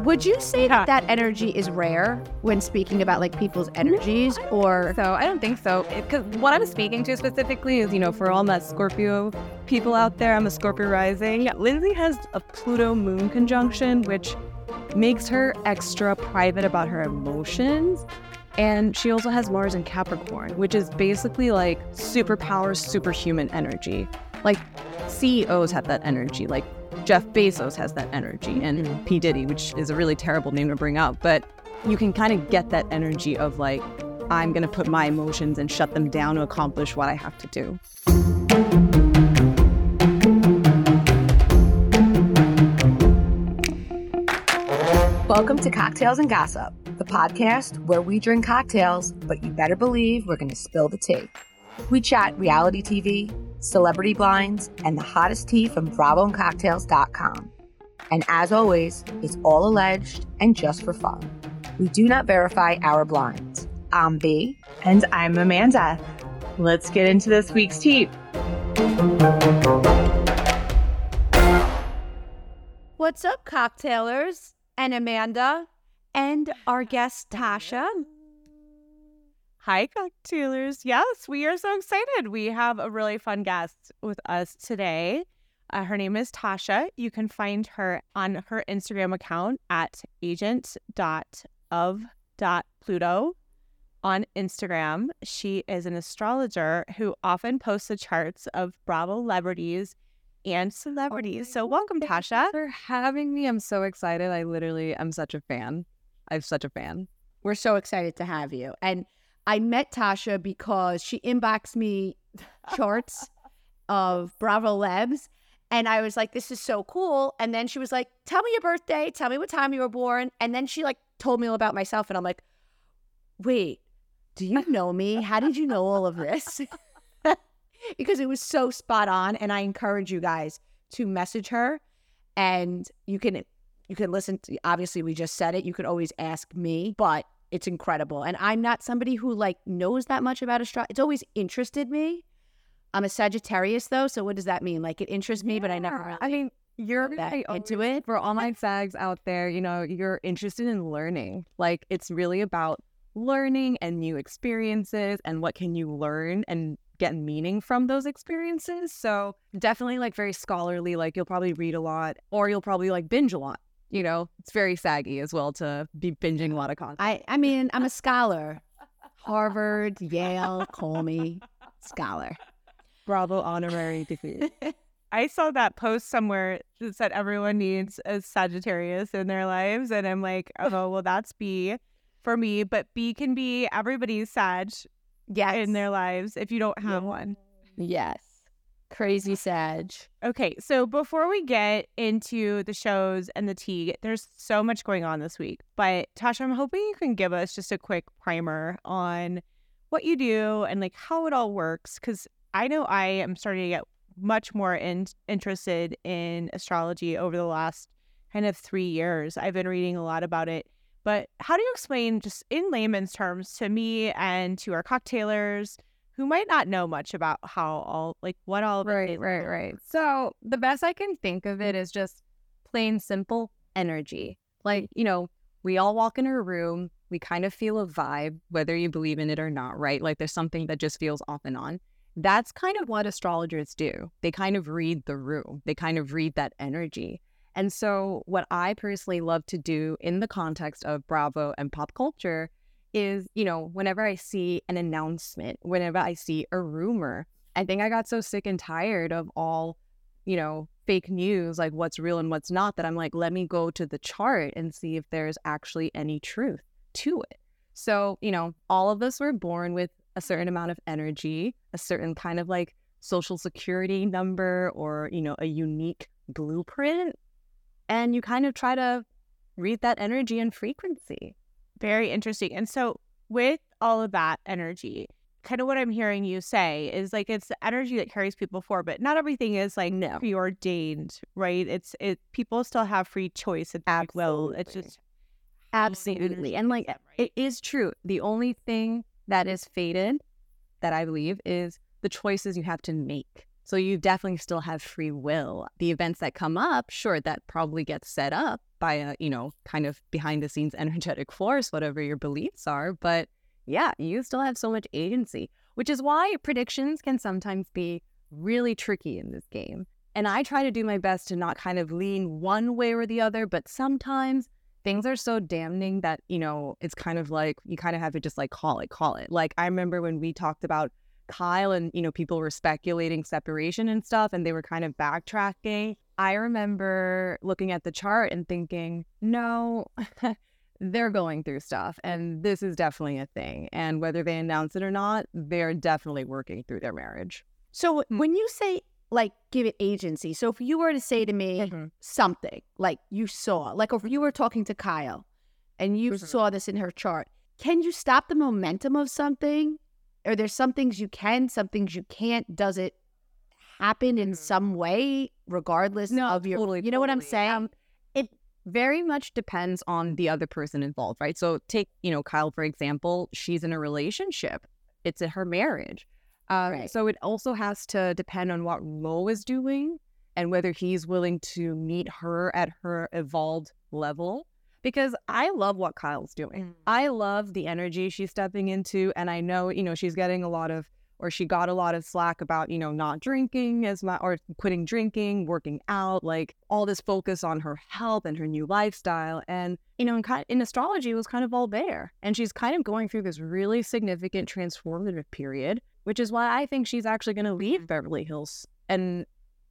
Would you say that that energy is rare when speaking about like people's energies or So I don't think so. Because what I'm speaking to specifically is, you know, for all my Scorpio people out there, I'm a Scorpio rising. Lindsay has a Pluto moon conjunction, which makes her extra private about her emotions. And she also has Mars in Capricorn, which is basically like superpower, superhuman energy. Like CEOs have that energy. Like Jeff Bezos has that energy, and mm-hmm. P. Diddy, which is a really terrible name to bring up. But you can kind of get that energy of like, I'm going to put my emotions and shut them down to accomplish what I have to do. Welcome to Cocktails and Gossip, the podcast where we drink cocktails, but you better believe we're going to spill the tea. We chat reality TV, celebrity blinds, and the hottest tea from BravoandCocktails.com. And as always, it's all alleged and just for fun. We do not verify our blinds. I'm B. And I'm Amanda. Let's get into this week's tea. What's up, cocktailers? And Amanda and our guest Tasha. Hi, cocktailers. Yes, we are so excited. We have a really fun guest with us today. Uh, her name is Tasha. You can find her on her Instagram account at agent.of.pluto on Instagram. She is an astrologer who often posts the charts of Bravo celebrities and celebrities. So, welcome, Tasha. for having me. I'm so excited. I literally am such a fan. I'm such a fan. We're so excited to have you. And I met Tasha because she inboxed me charts of Bravolebs. And I was like, this is so cool. And then she was like, tell me your birthday, tell me what time you were born. And then she like told me all about myself. And I'm like, wait, do you know me? How did you know all of this? because it was so spot on. And I encourage you guys to message her and you can you can listen to obviously we just said it. You could always ask me, but it's incredible. And I'm not somebody who like knows that much about astrology. It's always interested me. I'm a Sagittarius though, so what does that mean? Like it interests me, but I never really I mean, you're that I into it. For all my sags out there, you know, you're interested in learning. Like it's really about learning and new experiences and what can you learn and get meaning from those experiences. So definitely like very scholarly, like you'll probably read a lot or you'll probably like binge a lot. You know, it's very saggy as well to be binging a lot of content. I I mean, I'm a scholar. Harvard, Yale, call me scholar. Bravo honorary degree. I saw that post somewhere that said everyone needs a Sagittarius in their lives. And I'm like, oh, well, that's B for me. But B can be everybody's Sag Yes. in their lives if you don't have one. Yes. Crazy Sag. Okay, so before we get into the shows and the tea, there's so much going on this week. But Tasha, I'm hoping you can give us just a quick primer on what you do and like how it all works. Because I know I am starting to get much more in- interested in astrology over the last kind of three years. I've been reading a lot about it. But how do you explain, just in layman's terms, to me and to our cocktailers who might not know much about how all, like, what all of it Right, is? right, right. So the best I can think of it mm-hmm. is just plain simple energy. Mm-hmm. Like, you know, we all walk in a room, we kind of feel a vibe, whether you believe in it or not, right? Like there's something that just feels off and on. That's kind of what astrologers do. They kind of read the room, they kind of read that energy. And so, what I personally love to do in the context of Bravo and pop culture is, you know, whenever I see an announcement, whenever I see a rumor, I think I got so sick and tired of all, you know, fake news, like what's real and what's not, that I'm like, let me go to the chart and see if there's actually any truth to it. So, you know, all of us were born with a certain amount of energy, a certain kind of like social security number or, you know, a unique blueprint. And you kind of try to read that energy and frequency. Very interesting. And so, with all of that energy, kind of what I'm hearing you say is like it's the energy that carries people forward, but not everything is like No. preordained, right? It's it people still have free choice and free will. It's just Absolutely. And like it is true. The only thing that is fated that I believe is the choices you have to make. So you definitely still have free will. The events that come up, sure, that probably gets set up by a, you know, kind of behind the scenes energetic force, whatever your beliefs are. But yeah, you still have so much agency, which is why predictions can sometimes be really tricky in this game. And I try to do my best to not kind of lean one way or the other, but sometimes things are so damning that, you know, it's kind of like you kind of have to just like call it, call it. Like I remember when we talked about Kyle and, you know, people were speculating separation and stuff and they were kind of backtracking. I remember looking at the chart and thinking, no, they're going through stuff and this is definitely a thing. And whether they announce it or not, they're definitely working through their marriage. So when you say like give it agency, so if you were to say to me Mm-hmm. something like you saw, like if you were talking to Kyle and you Mhm. saw this in her chart, can you stop the momentum of something? Are there some things you can, some things you can't? Does it happen in Mhm. some way, regardless No, of your? totally, you know what I'm totally. saying? Um, it very much depends on the other person involved, right? So take, you know, Kyle, for example, she's in a relationship. It's in her marriage. Uh, Right. So it also has to depend on what Mo is doing and whether he's willing to meet her at her evolved level. Because I love what Kyle's doing. Mm. I love the energy she's stepping into. And I know, you know, she's getting a lot of, or she got a lot of slack about, you know, not drinking as much or quitting drinking, working out, like all this focus on her health and her new lifestyle. And, you know, in, in astrology, it was kind of all there. And she's kind of going through this really significant transformative period, which is why I think she's actually going to leave mm-hmm. Beverly Hills and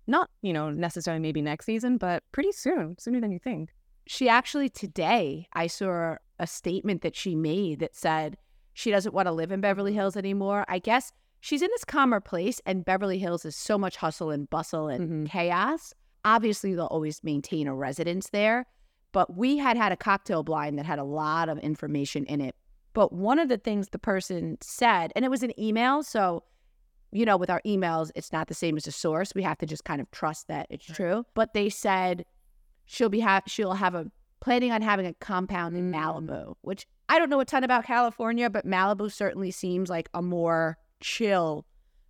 not, you know, necessarily maybe next season, but pretty soon, sooner than you think. she actually today I saw a statement that she made that said she doesn't want to live in Beverly Hills anymore. I guess she's in this calmer place, and Beverly Hills is so much hustle and bustle and Mhm. chaos. Obviously, they'll always maintain a residence there, but we had had a cocktail blind that had a lot of information in it. But one of the things the person said, and it was an email, so you know, with our emails, it's not the same as a source. We have to just kind of trust that it's true. But they said she'll be ha- she'll have a planning on having a compound in Malibu, which I don't know a ton about California, but Malibu certainly seems like a more chill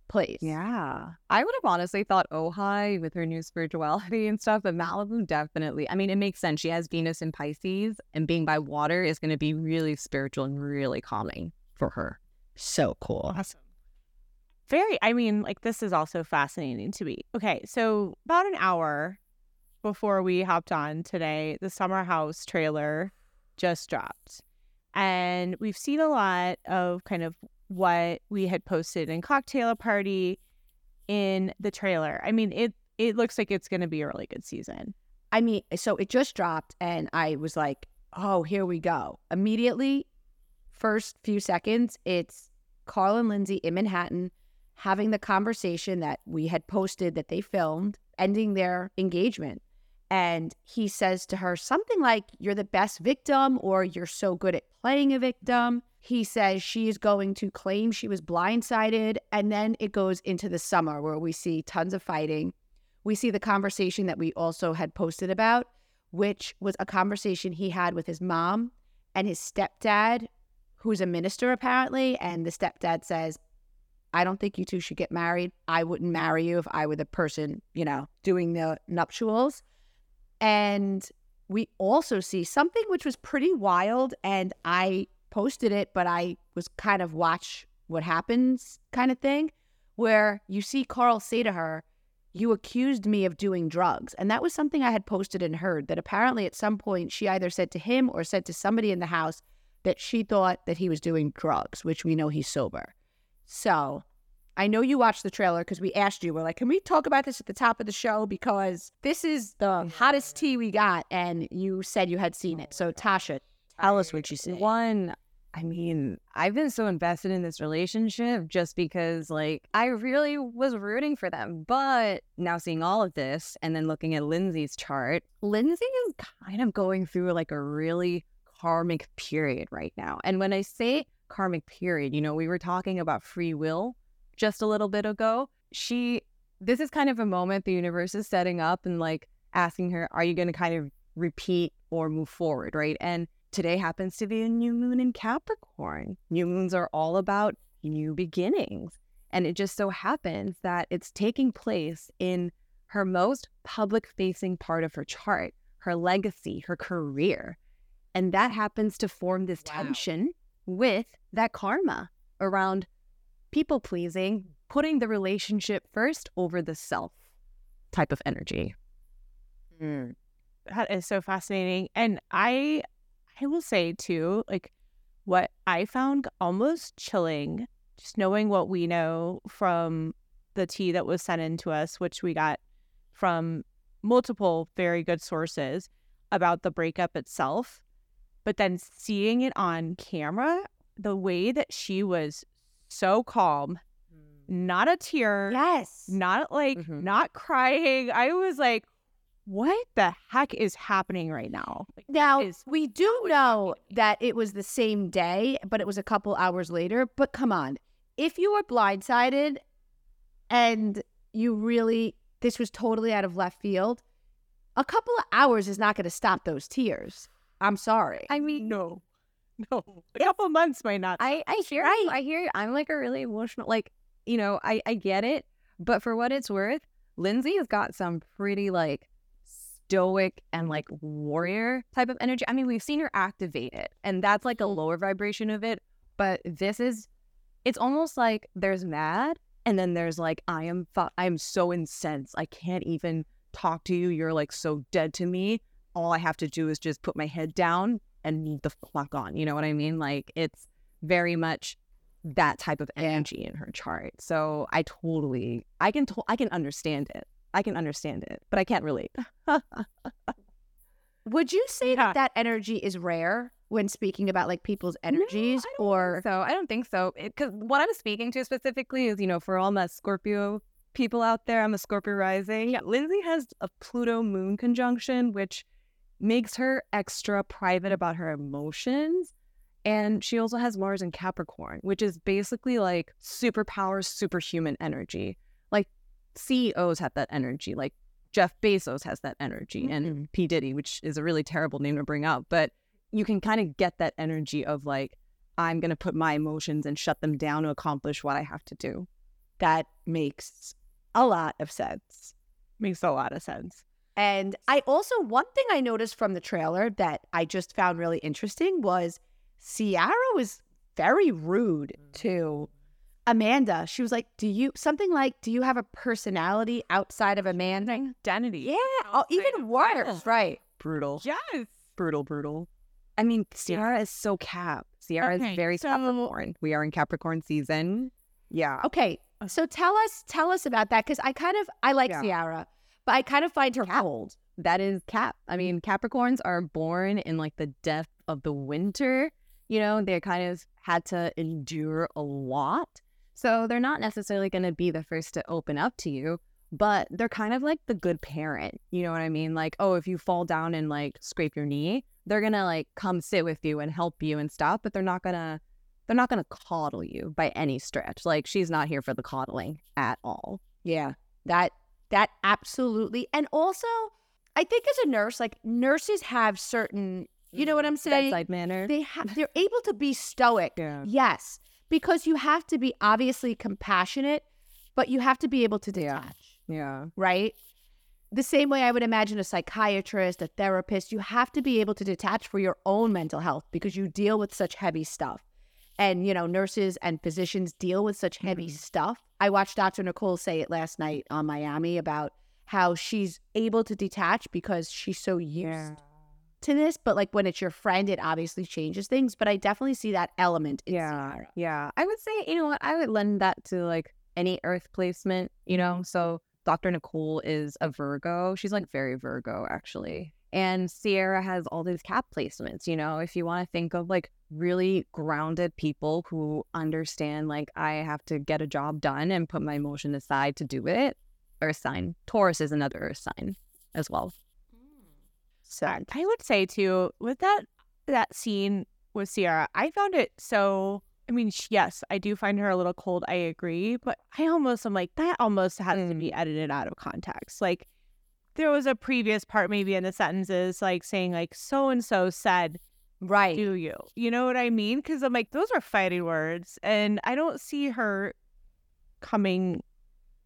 place. Yeah. I would have honestly thought Ojai with her new spirituality and stuff, but Malibu definitely. I mean, it makes sense. She has Venus in Pisces, and being by water is going to be really spiritual and really calming for her. So cool. Awesome. Very, I mean, like this is also fascinating to me. Okay, so about an hour before we hopped on today, the Summer House trailer just dropped. And we've seen a lot of kind of what we had posted in Cocktail Party in the trailer. I mean, it it looks like it's going to be a really good season. I mean, so it just dropped, and I was like, oh, here we go. Immediately, first few seconds, it's Carl and Lindsay in Manhattan having the conversation that we had posted that they filmed, ending their engagement. And he says to her something like, You're the best victim, or you're so good at playing a victim. He says she is going to claim she was blindsided. And then it goes into the summer where we see tons of fighting. We see the conversation that we also had posted about, which was a conversation he had with his mom and his stepdad, who's a minister apparently. And the stepdad says, I don't think you two should get married. I wouldn't marry you if I were the person, you know, doing the nuptials. And we also see something which was pretty wild. And I posted it, but I was kind of watch what happens kind of thing, where you see Carl say to her, You accused me of doing drugs. And that was something I had posted and heard that apparently at some point she either said to him or said to somebody in the house that she thought that he was doing drugs, which we know he's sober. So I know you watched the trailer because we asked you, we're like, can we talk about this at the top of the show? Because this is the hottest tea we got. And you said you had seen it. So, Tasha, tell us what you see. One, I mean, I've been so invested in this relationship just because, like, I really was rooting for them. But now seeing all of this and then looking at Lindsay's chart, Lindsay is kind of going through like a really karmic period right now. And when I say karmic period, you know, we were talking about free will just a little bit ago. She, this is kind of a moment the universe is setting up and like asking her, are you going to kind of repeat or move forward, right? And today happens to be a new moon in Capricorn. New moons are all about new beginnings. And it just so happens that it's taking place in her most public facing part of her chart, her legacy, her career. And that happens to form this Wow. tension with that karma around people pleasing, putting the relationship first over the self type of energy. Mm. that is so fascinating and i i will say too like what i found almost chilling just knowing what we know from the tea that was sent in to us which we got from multiple very good sources about the breakup itself but then seeing it on camera the way that she was so calm not a tear Yes. not like Mhm. not crying. I was like, what the heck is happening right now? Like, Now is- we do know that it was the same day, but it was a couple hours later. But come on, if you were blindsided and you really this was totally out of left field, a couple of hours is not going to stop those tears. I'm sorry. I mean, no, no, a couple months might not. I, I hear you. I hear you. I'm like a really emotional, like, you know, I, I get it. But for what it's worth, Lindsay has got some pretty like stoic and like warrior type of energy. I mean, we've seen her activate it, and that's like a mm-hmm. lower vibration of it. But this is, it's almost like there's mad, and then there's like I am, fu- I am so incensed. I can't even talk to you. You're like so dead to me. All I have to do is just put my head down and move the fuck on. You know what I mean? Like it's very much that type of energy in her chart. So I totally, I can, to- I can understand it. I can understand it, but I can't relate. Would you say Yeah. that that energy is rare when speaking about like people's energies, or so I don't think so. Because what I'm speaking to specifically is, you know, for all my Scorpio people out there, I'm a Scorpio rising. Yeah. Lindsay has a Pluto moon conjunction, which makes her extra private about her emotions. And she also has Mars in Capricorn, which is basically like superpower, superhuman energy. Like CEOs have that energy. Like Jeff Bezos has that energy, and mm-hmm. P. Diddy, which is a really terrible name to bring up. But you can kind of get that energy of like, I'm going to put my emotions and shut them down to accomplish what I have to do. that makes a lot of sense. Makes a lot of sense. And I also, one thing I noticed from the trailer that I just found really interesting was Ciara was very rude mm. to Amanda. She was like, Do you, something like, Do you have a personality outside of Amanda? Identity. Yeah. Oh, even worse. Right. Brutal. Yes. Brutal, brutal. I mean, Ciara is so cap. Ciara Okay, is very so- Capricorn. We are in Capricorn season. Yeah. Okay. Oh. So tell us, tell us about that because I kind of, I like Yeah. Ciara, but I kind of find her Cap. cold. That is Cap. I mm-hmm. mean, Capricorns are born in like the depth of the winter. You know, they kind of had to endure a lot. So they're not necessarily going to be the first to open up to you, but they're kind of like the good parent. You know what I mean? Like, oh, if you fall down and like scrape your knee, they're going to like come sit with you and help you and stuff, but they're not going to they're not going to coddle you by any stretch. Like she's not here for the coddling at all. Yeah. That, that absolutely. And also, I think as a nurse, like nurses have certain, you know what I'm saying? Bedside manner. They have, they're able to be stoic. Yeah. Yes. Because you have to be obviously compassionate, but you have to be able to detach. Yeah. right? The same way I would imagine a psychiatrist, a therapist, you have to be able to detach for your own mental health because you deal with such heavy stuff. And, you know, nurses and physicians deal with such heavy mm-hmm. stuff. I watched Dr. Nicole say it last night on Miami about how she's able to detach because she's so used to this. But like when it's your friend, it obviously changes things. But I definitely see that element in Yeah. Ciara. Yeah. I would say, you know what, I would lend that to like any earth placement, you know? So Dr. Nicole is a Virgo. She's like very Virgo, actually. And Ciara has all these cap placements, you know? If you want to think of like really grounded people who understand, like, I have to get a job done and put my emotion aside to do it, earth sign. Taurus is another earth sign as well. Hmm. So I would say too with that that scene with Ciara, I found it so. I mean, yes, I do find her a little cold. I agree, but I almost I'm like that. Almost has to be mm. edited out of context. Like there was a previous part, maybe in the sentences, like saying like so and so said, right. "Do you?" You know what I mean? Because I'm like those are fighting words, and I don't see her coming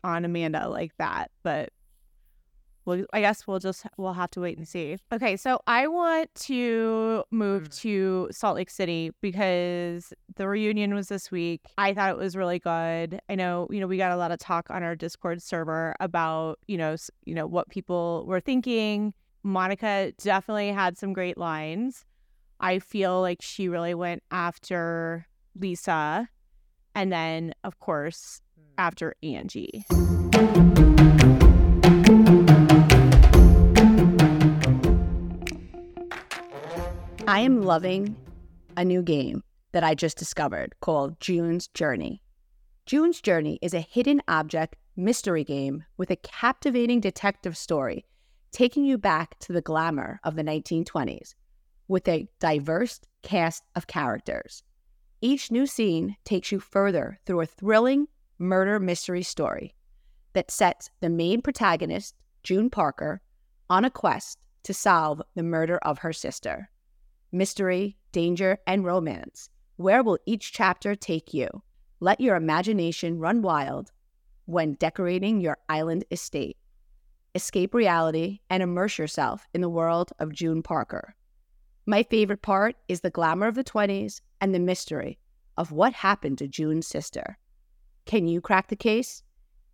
on Amanda like that, but well, I guess we'll just we'll have to wait and see. Okay, so I want to move mm. to Salt Lake City because the reunion was this week. I thought it was really good. I know, you know, we got a lot of talk on our Discord server about, you know, you know what people were thinking. Monica definitely had some great lines. I feel like she really went after Lisa and then of course hmm. after Angie. I am loving a new game that I just discovered called June's Journey. June's Journey is a hidden object mystery game with a captivating detective story taking you back to the glamour of the 1920s with a diverse cast of characters. Each new scene takes you further through a thrilling murder mystery story that sets the main protagonist, June Parker, on a quest to solve the murder of her sister mystery, danger, and romance. Where will each chapter take you? Let your imagination run wild when decorating your island estate. Escape reality and immerse yourself in the world of June Parker. My favorite part is the glamour of the 20s and the mystery of what happened to June's sister. Can you crack the case?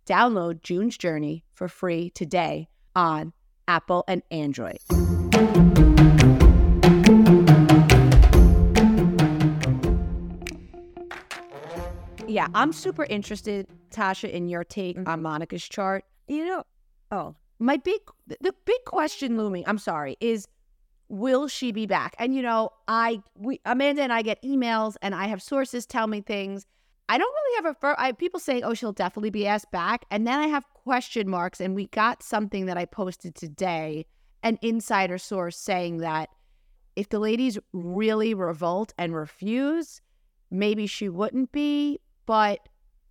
Download June's Journey for free today on Apple and Android. Yeah, I'm super interested, Tasha, in your take mm-hmm. on Monica's chart. You know, oh, my big, the big question looming, I'm sorry, is will she be back? And you know, I, we, Amanda and I get emails and I have sources tell me things. I don't really have a, fir- I, people saying, oh, she'll definitely be asked back. And then I have question marks. And we got something that I posted today, an insider source saying that if the ladies really revolt and refuse, maybe she wouldn't be. But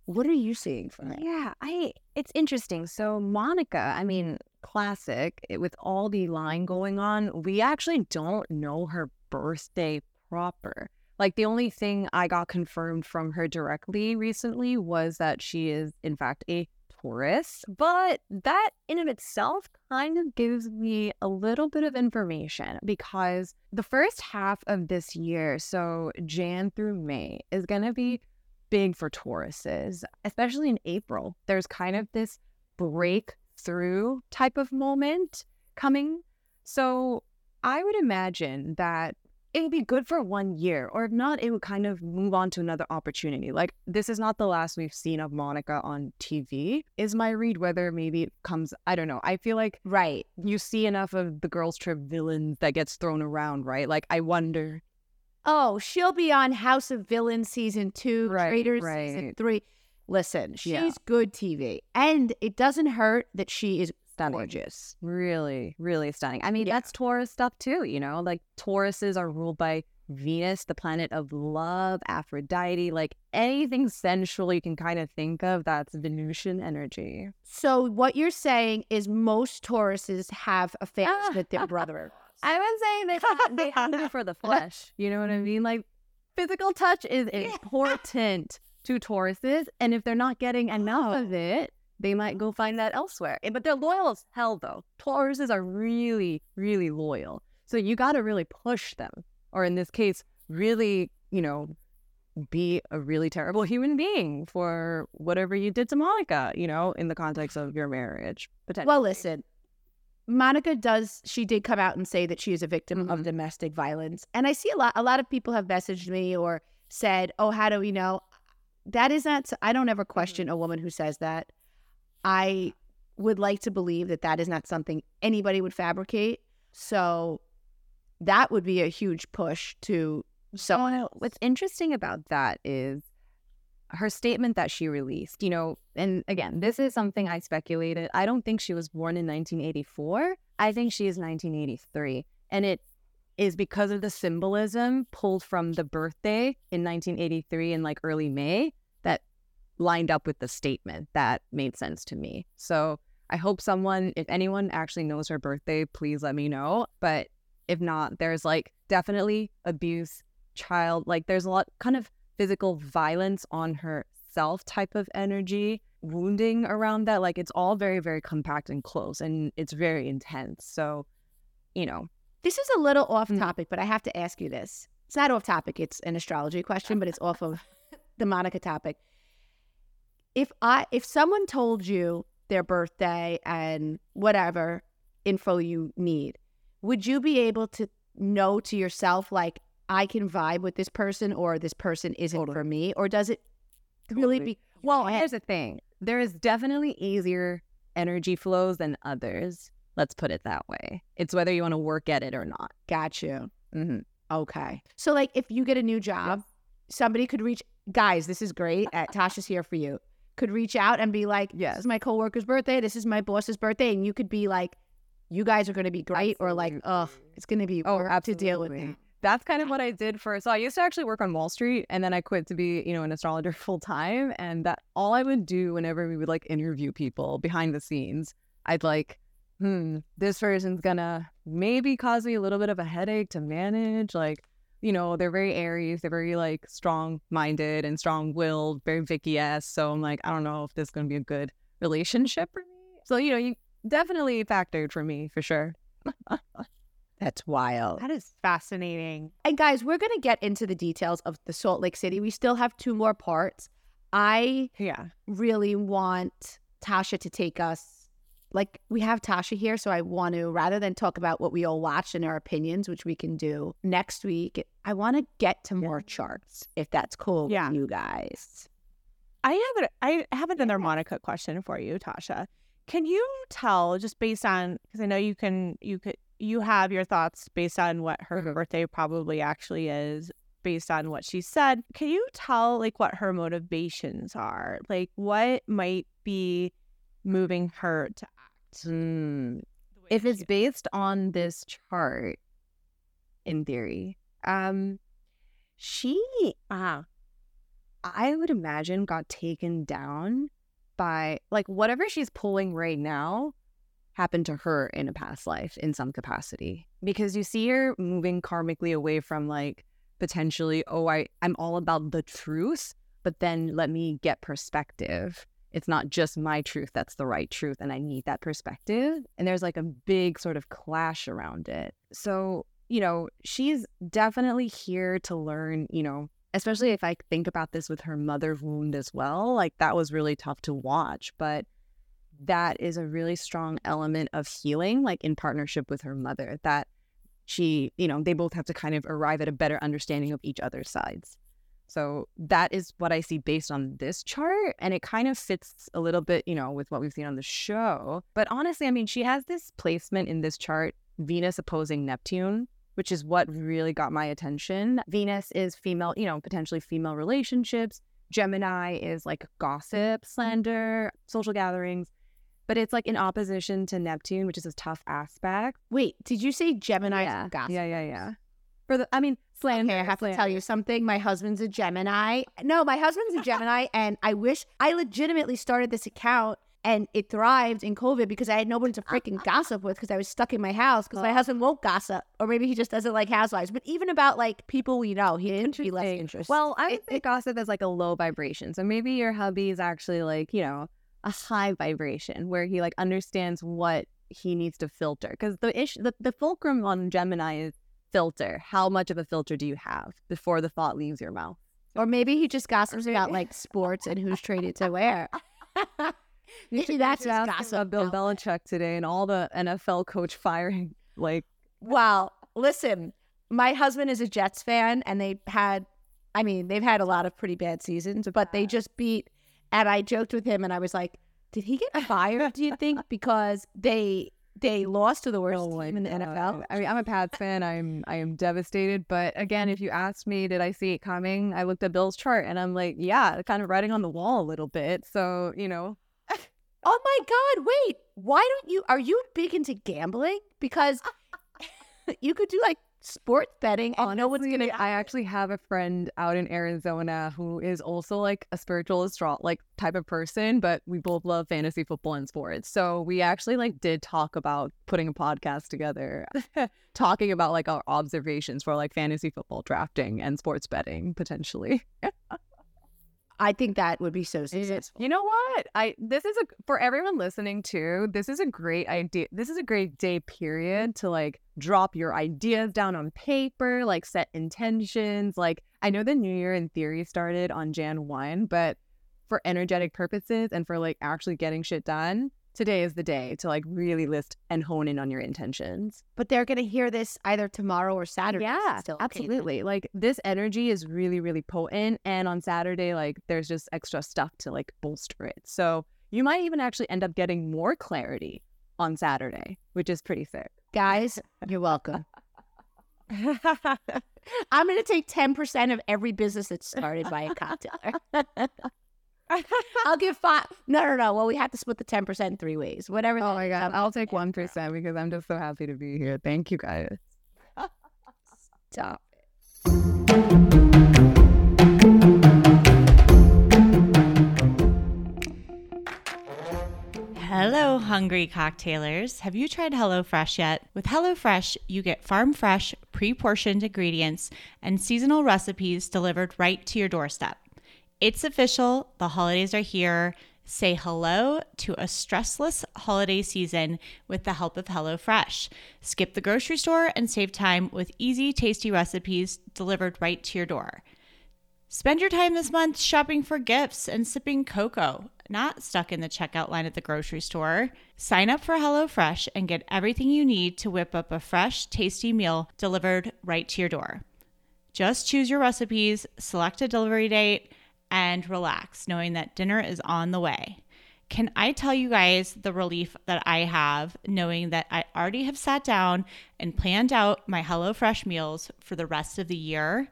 what are you seeing from it? Yeah, I it's interesting. So Monica, I mean, classic eh, with all the line going on, we actually don't know her birthday proper. Like the only thing I got confirmed from her directly recently was that she is in fact a Taurus, but that in of itself kind of gives me a little bit of information because the first half of this year, so Jan through May, is going to be big for Tauruses, especially in April. There's kind of this breakthrough type of moment coming. So I would imagine that it would be good for one year, or if not, it would kind of move on to another opportunity. Like, this is not the last we've seen of Monica on TV, is my read. Whether maybe it comes, I don't know. I feel like Right. you see enough of the girls' trip villains that gets thrown around, right? Like, I wonder Oh, she'll be on House of Villains season two, Right, Traitors season right. three. Listen, she's Yeah. good TV. And it doesn't hurt that she is Stunning. gorgeous. Really, really stunning. I mean, Yeah. that's Taurus stuff too, you know? Like Tauruses are ruled by Venus, the planet of love, Aphrodite, like anything sensual you can kind of think of, that's Venusian energy. So what you're saying is most Tauruses have a fetish with ah. their brother. I would say they have, they it for the flesh. You know what I mean? Like physical touch is important to Tauruses, and if they're not getting enough of it, they might go find that elsewhere. Eh, But they're loyal as hell, though. Tauruses are really, really loyal. So you got to really push them, or in this case, really, you know, be a really terrible human being for whatever you did to Monica. You know, in the context of your marriage, potentially. Well, listen, Monica does. She did come out and say that she is a victim of Mhm. domestic violence, and I see a lot. A lot of people have messaged me or said, "Oh, how do we know?" That is not. I don't ever question a woman who says that. I would like to believe that that is not something anybody would fabricate. So that would be a huge push to else. What's interesting about that is her statement that she released, you know, and again, this is something I speculated. I don't think she was born in 1984. I think she is 1983. And it is because of the symbolism pulled from the birthday in 1983 in like early May that lined up with the statement that made sense to me. So I hope someone, if anyone actually knows her birthday, please let me know. But if not, there's like definitely abuse, child, like there's a lot kind of physical violence on herself type of energy, wounding around that. Like it's all very, very compact and close and it's very intense. So, you know, This is a little off Mm. topic, but I have to ask you this. It's not off topic, it's an astrology question, but it's off of the Monica topic. If I if someone told you their birthday and whatever info you need, would you be able to know to yourself like I can vibe with this person or this person isn't for me? Or does it really Totally. be Well, here's the thing. There is definitely easier energy flows than others. Let's put it that way. It's whether you want to work at it or not. got you? Mm-hmm. Okay. So like if you get a new job, somebody could reach guys, this is great. At Tasha's here for you. Could reach out and be like, Yes. This is my coworker's birthday, this is my boss's birthday. And you could be like, You guys are gonna be great, or like, oh, it's gonna be Oh, work to deal with absolutely. it. That's kind of what I did for. So I used to actually work on Wall Street, and then I quit to be, you know, an astrologer full time. And that all I would do whenever we would like interview people behind the scenes, I'd like, hmm, this person's gonna maybe cause me a little bit of a headache to manage. Like, you know, they're very Aries, they're very like strong minded and strong willed, very Vicki s. So I'm like, I don't know if this is gonna be a good relationship for me. So you know, you definitely factored for me for sure. That's wild. That is fascinating. And guys, we're gonna get into the details of the Salt Lake City. We still have two more parts. I Yeah. really want Tasha to take us like we have Tasha here, so I want to rather than talk about what we all watched and our opinions, which we can do next week, I want to get to more charts if that's cool with Yeah. you guys. I have a, I have another Monica question for you, Tasha. Can you tell just based on because I know you can you could you have your thoughts based on what her Mhm. birthday probably actually is based on what she said. Can you tell like what her motivations are? Like what might be moving her to act? Way if it's based on this chart in theory um she uh-huh. i would imagine got taken down by like whatever she's pulling right now happened to her in a past life in some capacity. Because you see her moving karmically away from like potentially oh i i'm all about the truth but then let me get perspective. It's not just my truth that's the right truth and i need that perspective. And there's like a big sort of clash around it. So you know she's definitely here to learn you know especially if i think about this with her mother wound as well like that was really tough to watch. But that is a really strong element of healing like in partnership with her mother that she you know they both have to kind of arrive at a better understanding of each other's sides so that is what I see based on this chart. And it kind of fits a little bit, you know, with what we've seen on the show. But honestly, I mean, she has this placement in this chart, Venus opposing Neptune, which is what really got my attention. Venus is female, you know, potentially female relationships. Gemini is like gossip, slander, social gatherings. But it's like in opposition to Neptune, which is a tough aspect. Wait, did you say Gemini yeah. gossip? yeah, yeah, yeah. For the, I mean, slander. Okay, I have to tell you something. My husband's a Gemini. No, my husband's a Gemini, and I wish I legitimately started this account and it thrived in COVID because I had nobody to freaking gossip with because I was stuck in my house because my Oh. husband won't gossip, or maybe he just doesn't like housewives. But even about like people we know, he didn't be less Interesting. interested. Well, I would It- say gossip is like a low vibration. So maybe your hubby is actually like, you know, a high vibration where he like understands what he needs to filter. Because the issue, the, the fulcrum on Gemini is filter. How much of a filter do you have before the thought leaves your mouth? or maybe he just gossips about like sports and who's traded to where. maybe that's his gossip. Bill. Belichick today and all the NFL coach firing. Like, Well, listen, my husband is a Jets fan, and they had, I mean, they've had a lot of pretty bad seasons, but they just beat. And I joked with him, and I was like, "Did he get fired? do you think because they they lost to the worst Oh team in the. NFL?" I mean, I'm a Pats fan. I'm I am devastated. But again, if you asked me, did I see it coming? I looked at Bill's chart and I'm like, yeah, kind of writing on the wall a little bit. So you know, Oh my God! Wait, why don't you? Are you big into gambling? Because you could do like sports betting and know what's honestly, gonna. I actually have a friend out in Arizona who is also like a spiritual astro like type of person, but we both love fantasy football and sports. So we actually like did talk about putting a podcast together, talking about like our observations for like fantasy football drafting and sports betting potentially. I think that would be so successful. You know what? I this is a for everyone listening too. This is a great idea. This is a great day period to like drop your ideas down on paper, like set intentions. Like I know the new year in theory started on Jan 1, but for energetic purposes and for like actually getting shit done, today is the day to like really list and hone in on your intentions. But they're gonna hear this either tomorrow or Saturday. Yeah, Still okay then. absolutely. Like this energy is really, really potent. And on Saturday, like there's just extra stuff to like bolster it. So you might even actually end up getting more clarity on Saturday, which is pretty sick. Guys, you're welcome. I'm gonna take 10% of every business that's started by a cocktailer. I'll give five. No, no, no. Well, we have to split the 10% three ways. Whatever. Oh my god, number I'll take one percent because I'm just so happy to be here. Thank you guys. Stop. Hello, hungry cocktailers. Have you tried HelloFresh yet? With HelloFresh, you get farm fresh, pre portioned ingredients and seasonal recipes delivered right to your doorstep. It's official, the holidays are here. Say hello to a stressless holiday season with the help of HelloFresh. Skip the grocery store and save time with easy, tasty recipes delivered right to your door. Spend your time this month shopping for gifts and sipping cocoa, not stuck in the checkout line at the grocery store. Sign up for HelloFresh and get everything you need to whip up a fresh, tasty meal delivered right to your door. Just choose your recipes, select a delivery date, and relax, knowing that dinner is on the way. Can I tell you guys the relief that I have knowing that I already have sat down and planned out my HelloFresh meals for the rest of the year?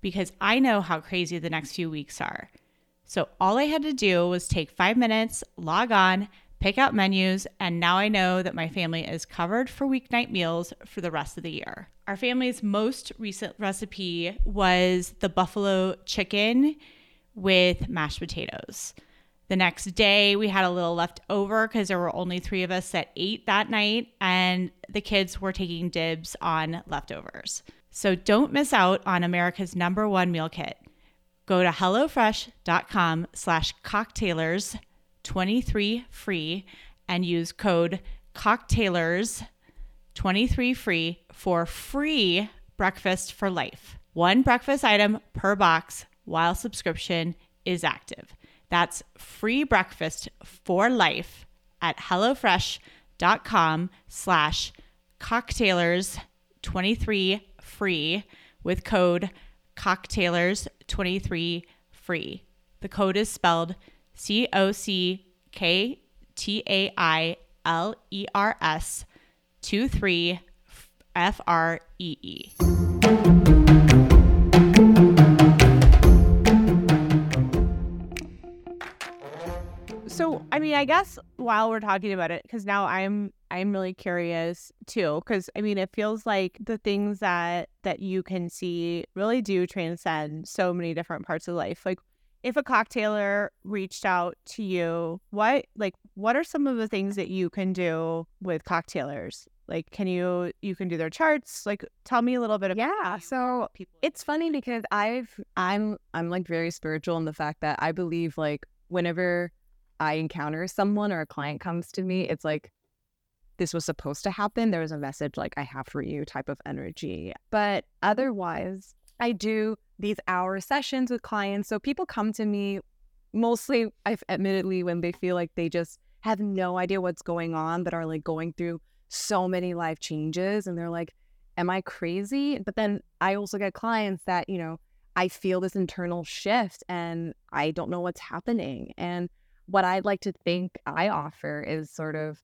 Because I know how crazy the next few weeks are. So all I had to do was take five minutes, log on, pick out menus, and now I know that my family is covered for weeknight meals for the rest of the year. Our family's most recent recipe was the buffalo chicken with mashed potatoes. The next day, we had a little left over because there were only three of us that ate that night, and the kids were taking dibs on leftovers. So don't miss out on America's number one meal kit. Go to HelloFresh.com slash cocktailers 23 free and use code cocktailers 23 free for free breakfast for life. One breakfast item per box while subscription is active. That's free breakfast for life at HelloFresh.com slash cocktailers 23 free with code cocktailers23 free. The code is spelled C O C K T A I L E R S 23 F R E E. So, I mean, I guess while we're talking about it, because now I'm I'm really curious too, because I mean, it feels like the things that that you can see really do transcend so many different parts of life. Like, if a cocktailer reached out to you, what like what are some of the things that you can do with cocktailers? Like, can you you can do their charts? Like, tell me a little bit about Yeah, so people. It's funny because I've I'm I'm like very spiritual in the fact that I believe like whenever I encounter someone or a client comes to me, it's like this was supposed to happen. There was a message like I have for you type of energy. But otherwise, I do these hour sessions with clients. So people come to me mostly I've admittedly when they feel like they just have no idea what's going on, but are like going through so many life changes and they're like, Am I crazy? But then I also get clients that, you know, I feel this internal shift and I don't know what's happening. And what I'd like to think I offer is sort of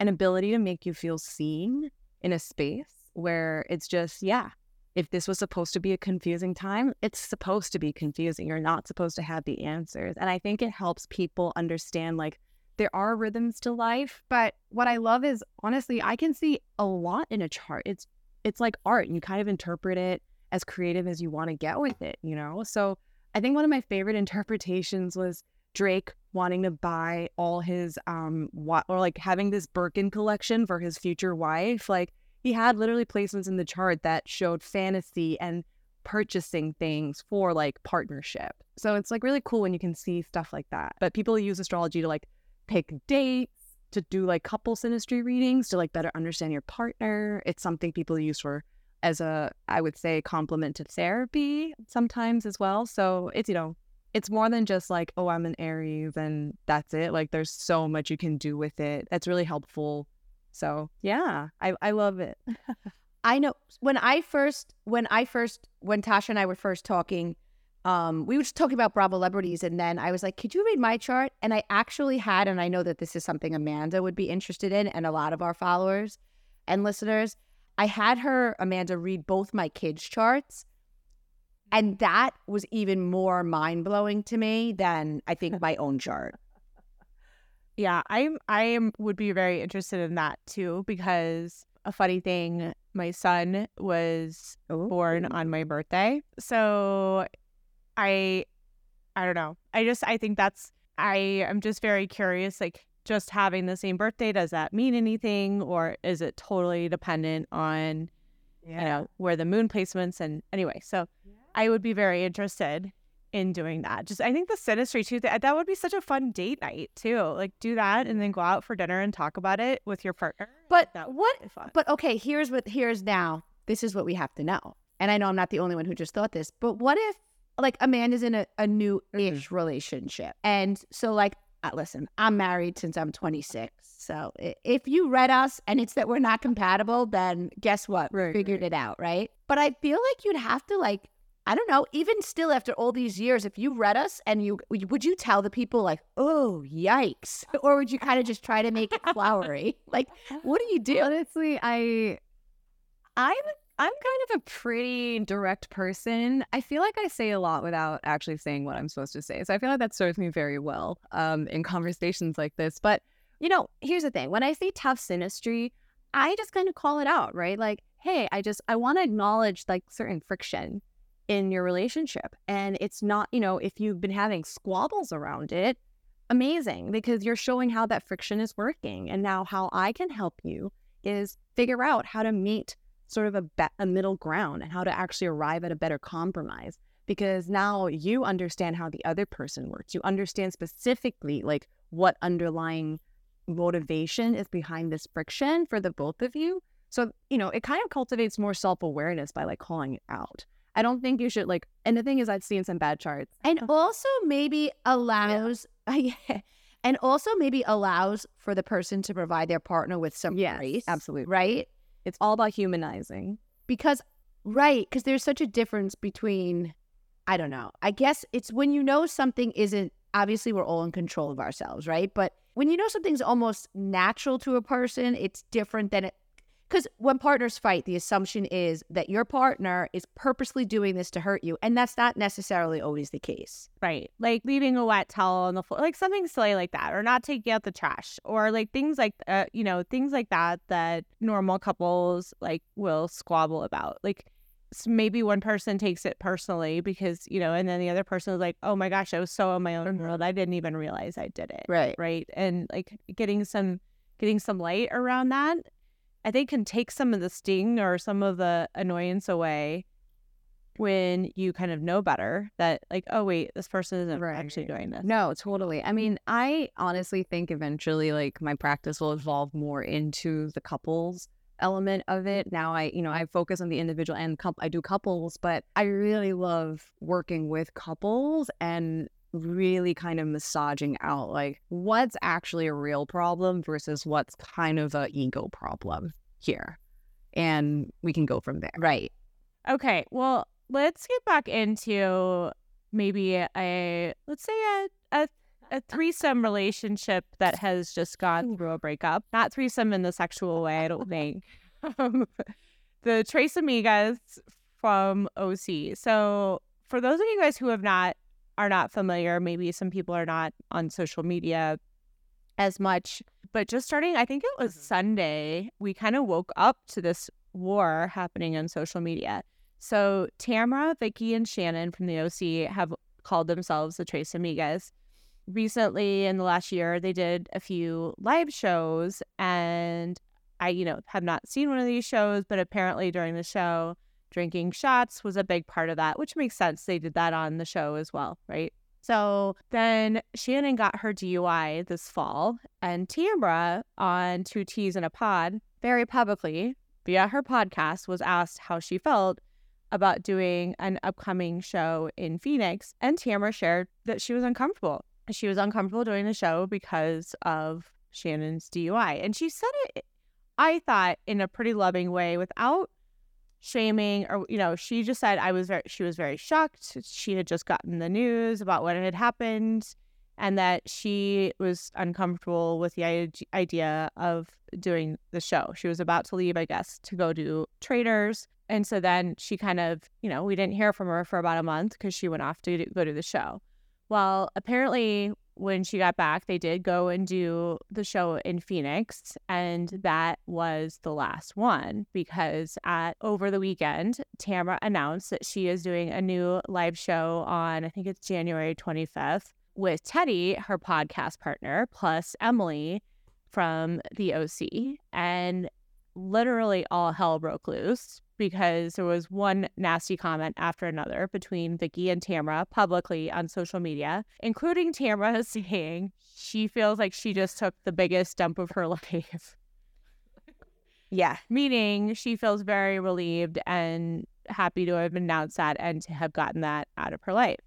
an ability to make you feel seen in a space where it's just, yeah, if this was supposed to be a confusing time, it's supposed to be confusing. You're not supposed to have the answers. And I think it helps people understand like there are rhythms to life. But what I love is honestly, I can see a lot in a chart. It's it's like art. And you kind of interpret it as creative as you want to get with it, you know? So I think one of my favorite interpretations was Drake wanting to buy all his um wa- or like having this Birkin collection for his future wife. Like he had literally placements in the chart that showed fantasy and purchasing things for like partnership. So it's like really cool when you can see stuff like that. But people use astrology to like pick dates, to do like couple synastry readings, to like better understand your partner. It's something people use for as a I would say complement to therapy sometimes as well. So it's you know it's more than just like oh I'm an Aries and that's it. Like there's so much you can do with it. That's really helpful. So yeah, I I love it. I know when I first when I first when Tasha and I were first talking, um, we were just talking about Bravo celebrities, and then I was like, "Could you read my chart?" And I actually had, and I know that this is something Amanda would be interested in, and a lot of our followers and listeners. I had her Amanda read both my kids' charts, and that was even more mind blowing to me than I think my own chart. Yeah, I'm I am would be very interested in that too because a funny thing, my son was born oh. on my birthday. So I I don't know. I just I think that's I am just very curious like just having the same birthday does that mean anything or is it totally dependent on you know where the moon placements and anyway, so I would be very interested in doing that. Just I think the synastry too. That that would be such a fun date night too. Like do that and then go out for dinner and talk about it with your partner. But what? But okay, here's what here's now. This is what we have to know. And I know I'm not the only one who just thought this, but what if like a man is in a, a new ish relationship? And so like uh, listen, I'm married since I'm 26. So if you read us and it's that we're not compatible, then guess what? Right, figured it out, right? But I feel like you'd have to like I don't know, even still after all these years, if you read us and you would you tell the people like, "Oh, yikes," or would you kind of just try to make it flowery? like, what do you do? Honestly, I I'm I'm kind of a pretty direct person. I feel like I say a lot without actually saying what I'm supposed to say. So I feel like that serves me very well um, in conversations like this. But you know, here's the thing: when I say tough synastry, I just kind of call it out, right? Like, hey, I just I want to acknowledge like certain friction in your relationship, and it's not, you know, if you've been having squabbles around it, amazing because you're showing how that friction is working, and now how I can help you is figure out how to meet sort of a, be- a middle ground and how to actually arrive at a better compromise because now you understand how the other person works. You understand specifically like what underlying motivation is behind this friction for the both of you. So you know it kind of cultivates more self-awareness by like calling it out i don't think you should like and the thing is i've seen some bad charts. And oh. also maybe allows and also maybe allows for the person to provide their partner with some Yes, grace absolutely. right? it's all about humanizing. Because right because there's such a difference between i don't know i guess it's when you know something isn't obviously we're all in control of ourselves right? But when you know something's almost natural to a person it's different than it because when partners fight the assumption is that your partner is purposely doing this to hurt you and that's not necessarily always the case Right. Like leaving a wet towel on the floor, like something silly like that, or not taking out the trash, or like things like, uh, you know, things like that that normal couples like will squabble about. Like s- maybe one person takes it personally because, you know, and then the other person is like, oh my gosh, I was so in my own world. I didn't even realize I did it. right Right. And like getting some, getting some light around that, I think can take some of the sting or some of the annoyance away when you kind of know better that like oh wait this person isn't Right. actually doing this No, totally. I mean, I honestly think eventually, like, my practice will evolve more into the couples element of it. Now, I, you know, I focus on the individual and coup- I do couples, but I really love working with couples and really kind of massaging out like what's actually a real problem versus what's kind of a ego problem here. And we can go from there. right okay well let's get back into maybe a let's say a a, a threesome relationship that has just gone through a breakup not threesome in the sexual way i don't think um, the Tres Amigas from oc so for those of you guys who have not are not familiar maybe some people are not on social media as much but just starting i think it was mm-hmm. sunday we kind of woke up to this war happening on social media. So tamara vicki and shannon from the oc have called themselves the Tres Amigas. Recently in the last year they did a few live shows and i you know have not seen one of these shows but apparently during the show drinking shots was a big part of that, which makes sense. They did that on the show as well, right? So then Shannon got her DUI this fall, and Tamra on Two Teas in a Pod very publicly via her podcast was asked how she felt about doing an upcoming show in Phoenix. And Tamra shared that she was uncomfortable. She was uncomfortable doing the show because of Shannon's DUI. And she said it, I thought, in a pretty loving way without shaming or you know she just said i was very she was very shocked. She had just gotten the news about what had happened and that she was uncomfortable with the idea of doing the show. She was about to leave i guess to go do Traitors and so then she kind of you know we didn't hear from her for about a month because she went off to go to the show. Well apparently when she got back, they did go and do the show in Phoenix, and that was the last one because at over the weekend, Tamra announced that she is doing a new live show on I think it's January 25th with Teddi, her podcast partner, plus Emily from the OC, and literally all hell broke loose because there was one nasty comment after another between Vicki and Tamra publicly on social media, including Tamra saying she feels like she just took the biggest dump of her life. yeah, meaning she feels very relieved and happy to have announced that and to have gotten that out of her life.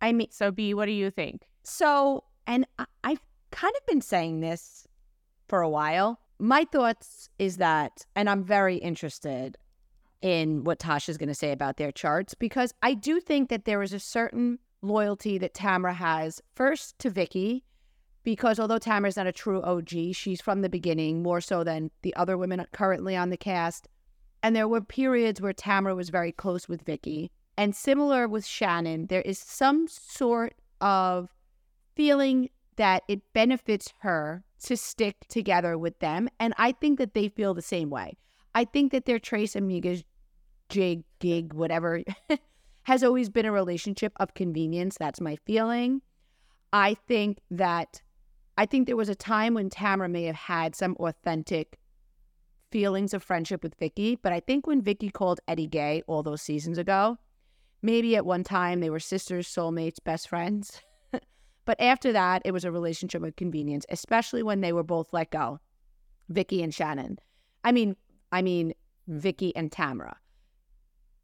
I mean, so B, what do you think? So, and I, I've kind of been saying this for a while my thoughts is that, and I'm very interested in what Tasha's going to say about their charts because I do think that there is a certain loyalty that Tamra has first to Vicki because although Tamra's not a true OG, she's from the beginning more so than the other women currently on the cast. And there were periods where Tamra was very close with Vicki. And similar with Shannon, there is some sort of feeling that it benefits her to stick together with them. And I think that they feel the same way. I think that their Tres Amigas jig, gig, whatever, has always been a relationship of convenience. That's my feeling. I think that I think there was a time when Tamara may have had some authentic feelings of friendship with Vicki, but I think when Vicki called Eddie gay all those seasons ago, maybe at one time they were sisters, soulmates, best friends. But after that, it was a relationship of convenience, especially when they were both let go, Vicki and Shannon. I mean, I mean Vicki and Tamra.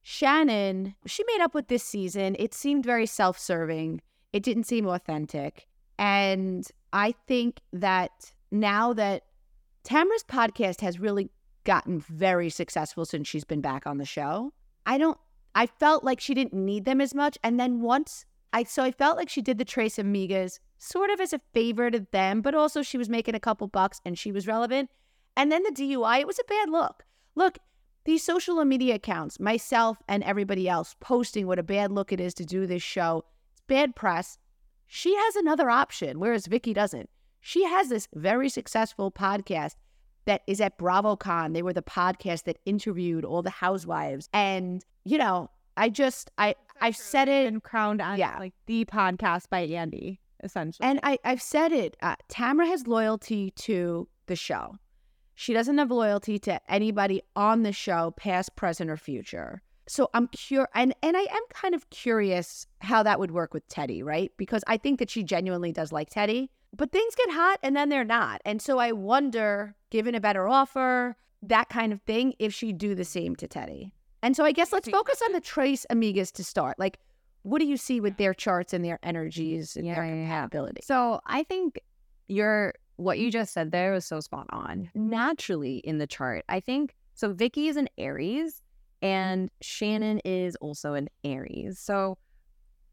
Shannon, she made up with this season. It seemed very self-serving. It didn't seem authentic. And I think that now that Tamra's podcast has really gotten very successful since she's been back on the show, I don't I felt like she didn't need them as much. And then once I so I felt like she did the Tres Amigas sort of as a favor to them, but also she was making a couple bucks and she was relevant. And then the DUI, it was a bad look. Look, these social media accounts, myself and everybody else, posting what a bad look it is to do this show. It's bad press. She has another option, whereas Vicki doesn't. She has this very successful podcast that is at BravoCon. They were the podcast that interviewed all the housewives. And, you know, I just I I've said it and crowned on yeah. like the podcast by Andy essentially. And I I've said it. Uh, Tamra has loyalty to the show. She doesn't have loyalty to anybody on the show, past, present, or future. So I'm curious, and and I am kind of curious how that would work with Teddi, right? Because I think that she genuinely does like Teddi, but things get hot and then they're not, and so I wonder, given a better offer, that kind of thing, if she'd do the same to Teddi. And so I guess let's focus on the Tres Amigas to start. Like, what do you see with their charts and their energies and yeah, their compatibility? So I think your what you just said there was so spot on. Naturally in the chart, I think so. Vicki is an Aries, and Shannon is also an Aries. So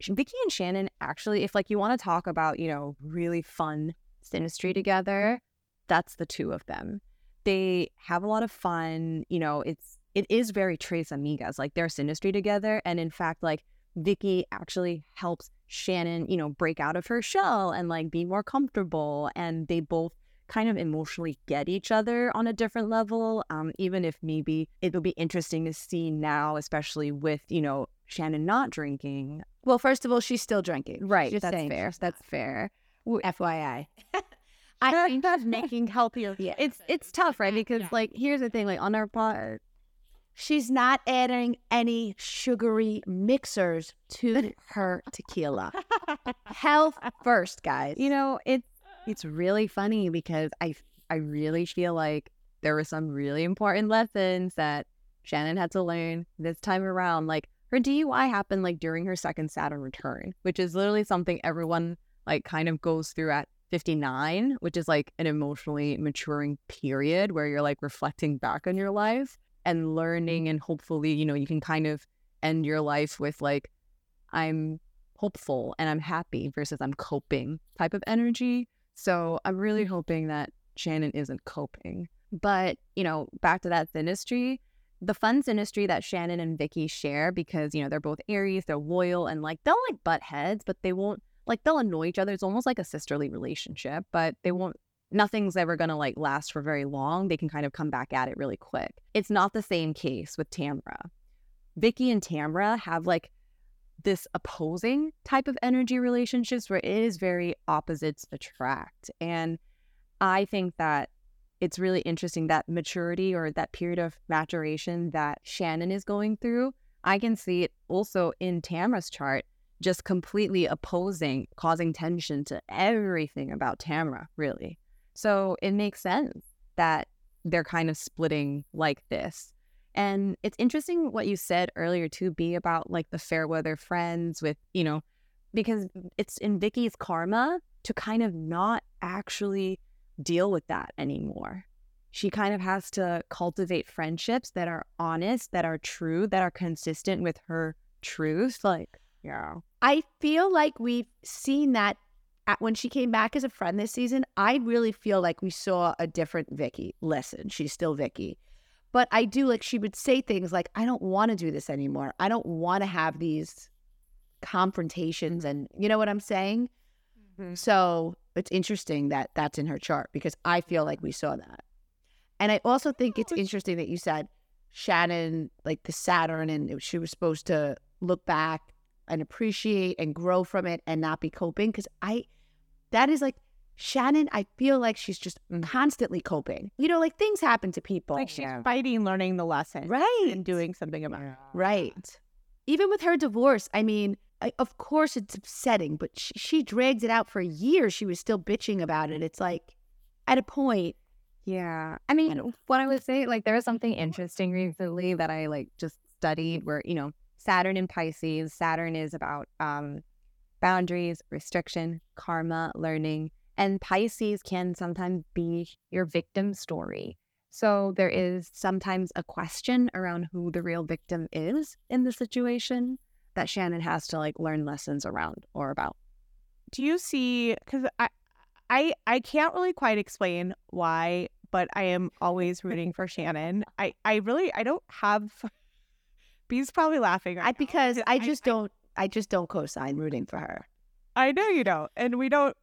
Vicki and Shannon actually, if like you want to talk about you know really fun synastry together, that's the two of them. They have a lot of fun. You know, it's it is very Tres Amigas. Like they're synastry together. And in fact, like Vicki actually helps Shannon, you know, break out of her shell and like be more comfortable. And they both kind of emotionally get each other on a different level. Um, even if maybe it'll be interesting to see now, especially with, you know, Shannon not drinking. Well, first of all, she's still drinking. Right. Just that's fair. That's fair. FYI. I think that's making healthier. Yeah. It's it's tough, right? Because yeah. like here's the thing, like on our pod she's not adding any sugary mixers to her tequila. Health first, guys. You know, it's it's really funny because I I really feel like there were some really important lessons that Shannon had to learn this time around. Like her DUI happened like during her second Saturn return, which is literally something everyone like kind of goes through at 59, which is like an emotionally maturing period where you're like reflecting back on your life and mm-hmm. learning and hopefully, you know, you can kind of end your life with like I'm hopeful and I'm happy versus I'm coping type of energy. So I'm really mm-hmm. hoping that Shannon isn't coping. But, you know, back to that synastry, the fun synastry that Shannon and Vicki share because, you know, they're both Aries, they're loyal and like they'll like butt heads, but they won't like they'll annoy each other. It's almost like a sisterly relationship, but they won't nothing's ever gonna like last for very long. They can kind of come back at it really quick. It's not the same case with Tamra. Vicki and Tamra have like this opposing type of energy relationships where it is very opposites attract. And I think that it's really interesting that maturity or that period of maturation that Shannon is going through. I can see it also in Tamra's chart, just completely opposing, causing tension to everything about Tamra, really. So it makes sense that they're kind of splitting like this. And it's interesting what you said earlier too, be about like the fair weather friends with, you know, because it's in Vicki's karma to kind of not actually deal with that anymore. She kind of has to cultivate friendships that are honest, that are true, that are consistent with her truth. Like, yeah. I feel like we've seen that at, when she came back as a friend this season. I really feel like we saw a different Vicki. Listen, she's still Vicki. But I do like she would say things like, I don't want to do this anymore. I don't want to have these confrontations. And you know what I'm saying? Mm-hmm. So it's interesting that that's in her chart because I feel like we saw that. And I also think it's interesting that you said Shannon, like the Saturn, and she was supposed to look back and appreciate and grow from it and not be coping. Because I, that is like Shannon, I feel like she's just mm. constantly coping. You know, like things happen to people. Like she's yeah. fighting, learning the lesson. Right. And doing something about it. Right. Even with her divorce, I mean, I, of course it's upsetting, but she, she dragged it out for years. She was still bitching about it. It's like at a point. Yeah. I mean, what I would say, like, there was something interesting recently that I like just studied where, you know, Saturn in Pisces, Saturn is about um, boundaries, restriction, karma, learning. And Pisces can sometimes be your victim story. So there is sometimes a question around who the real victim is in the situation that Shannon has to like learn lessons around or about. Do you see cuz I I I can't really quite explain why, but I am always rooting for Shannon. I I really I don't have B's probably laughing right I because I just I, don't I just don't co-sign rooting for her. I know you don't. And we don't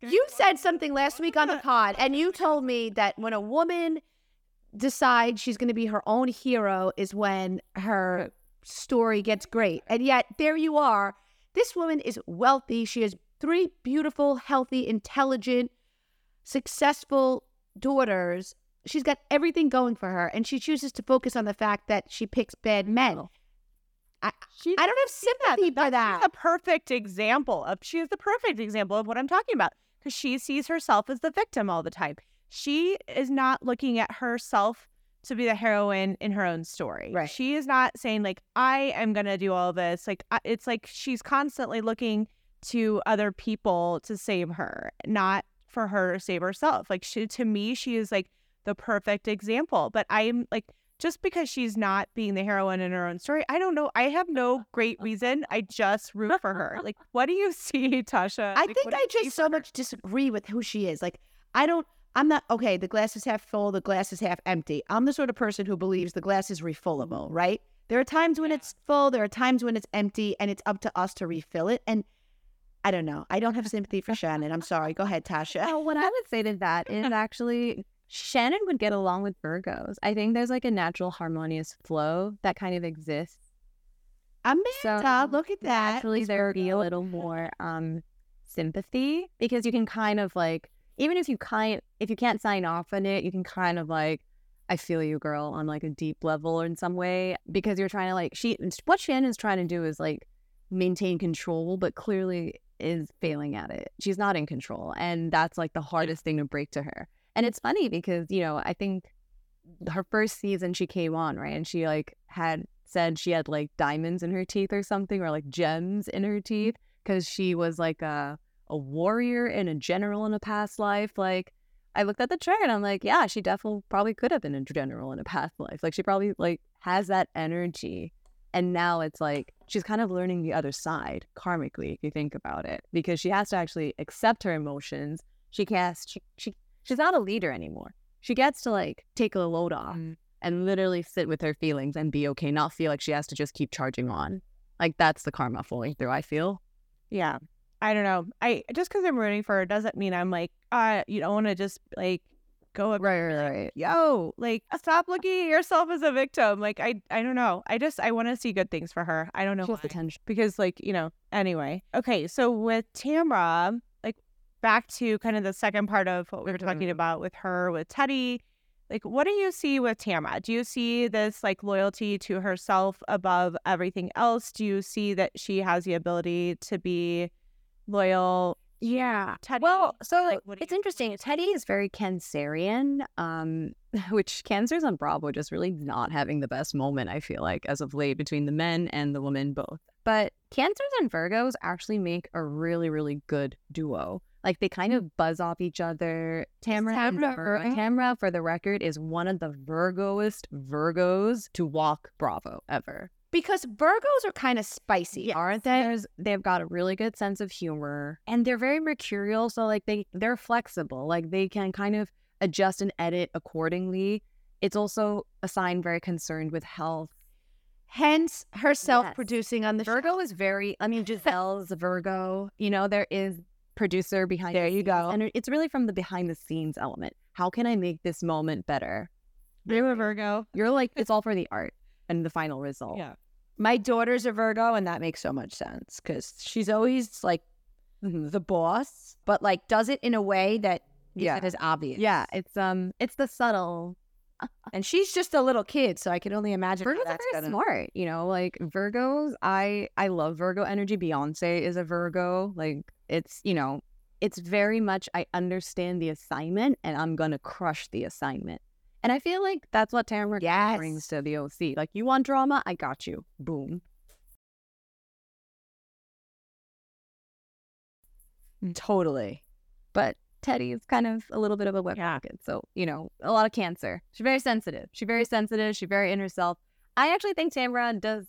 You said something last week on the pod and you told me that when a woman decides she's going to be her own hero is when her story gets great. And yet, there you are. This woman is wealthy. She has three beautiful, healthy, intelligent, successful daughters. She's got everything going for her, and she chooses to focus on the fact that she picks bad men. Oh. I, I don't have sympathy that, for that. She's a perfect example of. She is the perfect example of what I'm talking about because she sees herself as the victim all the time. She is not looking at herself to be the heroine in her own story. Right. She is not saying like I am going to do all this. Like it's like she's constantly looking to other people to save her, not for her to save herself. Like she to me she is like the perfect example. But I'm like just because she's not being the heroine in her own story, I don't know. I have no great reason. I just root for her. Like, what do you see, Tasha? I like, think I just so much disagree with who she is. Like, I don't I'm not okay. The glass is half full. The glass is half empty. I'm the sort of person who believes the glass is refillable. Right? There are times when it's full. There are times when it's empty, and it's up to us to refill it. And I don't know. I don't have sympathy for Shannon. I'm sorry. Go ahead, Tasha. Well, what I would say to that is actually Shannon would get along with Virgos. I think there's like a natural harmonious flow that kind of exists. Amanda, so look at that. Actually, there would be a little more um sympathy because you can kind of like even if you kind if you can't sign off on it, you can kind of like I feel you, girl, on like a deep level or in some way because you're trying to like she what Shannon's trying to do is like maintain control, but clearly is failing at it. She's not in control, and that's like the hardest thing to break to her. And it's funny because you know I think her first season she came on right, and she like had said she had like diamonds in her teeth or something, or like gems in her mm-hmm. teeth because she was like a a warrior and a general in a past life, like I looked at the chart and I'm like, yeah, she definitely probably could have been a general in a past life. Like she probably like has that energy. And now it's like she's kind of learning the other side karmically, if you think about it, because she has to actually accept her emotions. She can't. She, she she's not a leader anymore. She gets to like take a load off mm. and literally sit with her feelings and be okay, not feel like she has to just keep charging on. Like that's the karma flowing through. I feel. Yeah, I don't know. I just because I'm rooting for her doesn't mean I'm like, uh, you don't want to just like go up right, right, right. Yo, like stop looking at yourself as a victim. Like I, I don't know. I just I want to see good things for her. I don't know potential because like you know. Anyway, okay. So with Tamra, back to kind of the second part of what we were talking mm-hmm. about with her with Teddi, Like, what do you see with Tamra? Do you see this like loyalty to herself above everything else? Do you see that she has the ability to be loyal. Yeah. Teddi, well, so like, it's interesting. Teddi is very Cancerian, um, which Cancers on Bravo just really not having the best moment, I feel like, as of late between the men and the women both. But Cancers and Virgos actually make a really, really good duo. Like they kind mm. of buzz off each other. Tamra, Tamra, Vir- Tamra, for the record, is one of the Virgoest Virgos to walk Bravo ever because Virgos are kind of spicy, yes. aren't they? There's, they've got a really good sense of humor, and they're very mercurial. So like they they're flexible. Like they can kind of adjust and edit accordingly. It's also a sign very concerned with health. Hence, herself yes. producing on the Virgo show. is very. I mean, Gizelle's a Virgo. You know, there is producer behind. There the you go. And it's really from the behind the scenes element. How can I make this moment better? You're a Virgo. You're like it's all for the art and the final result. Yeah. My daughter's a Virgo, and that makes so much sense because she's always like mm-hmm. the boss, but like does it in a way that yeah it is obvious. Yeah, it's um, it's the subtle. and she's just a little kid, so I can only imagine. Virgos are very gonna... smart, you know. Like Virgos, I I love Virgo energy. Beyonce is a Virgo. Like it's you know, it's very much I understand the assignment, and I'm gonna crush the assignment. And I feel like that's what Tamra yes. brings to the OC. Like, you want drama? I got you. Boom. Mm, totally. But Teddi is kind of a little bit of a wet yeah. pocket. So, you know, a lot of cancer. She's very sensitive. She's very sensitive. She's very in herself. I actually think Tamra does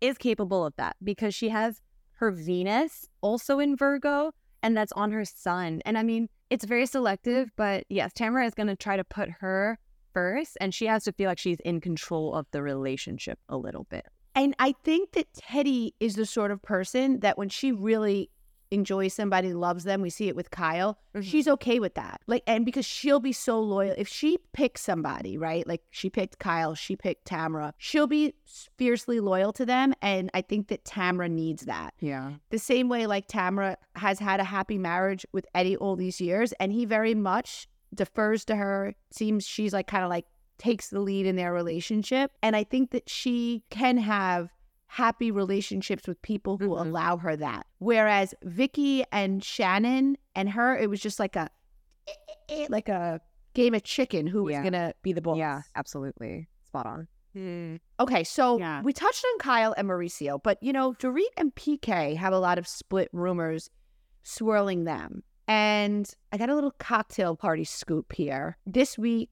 is capable of that because she has her Venus also in Virgo and that's on her sun. And I mean, it's very selective, but yes, Tamara is going to try to put her first and she has to feel like she's in control of the relationship a little bit. And I think that Teddi is the sort of person that when she really enjoys somebody, loves them, we see it with Kyle, mm-hmm. she's okay with that. Like, and because she'll be so loyal. If she picks somebody, right? Like she picked Kyle, she picked Tamra, she'll be fiercely loyal to them. And I think that Tamra needs that. Yeah. The same way, like Tamra has had a happy marriage with Eddie all these years, and he very much defers to her, seems she's like kind of like takes the lead in their relationship. And I think that she can have happy relationships with people who mm-hmm. allow her that. Whereas Vicki and Shannon and her, it was just like a like a game of chicken who yeah. was gonna be the boss. Yeah, absolutely. Spot on. Mm. Okay, so yeah. we touched on Kyle and Mauricio, but you know, Dorit and PK have a lot of split rumors swirling them. And I got a little cocktail party scoop here. This week,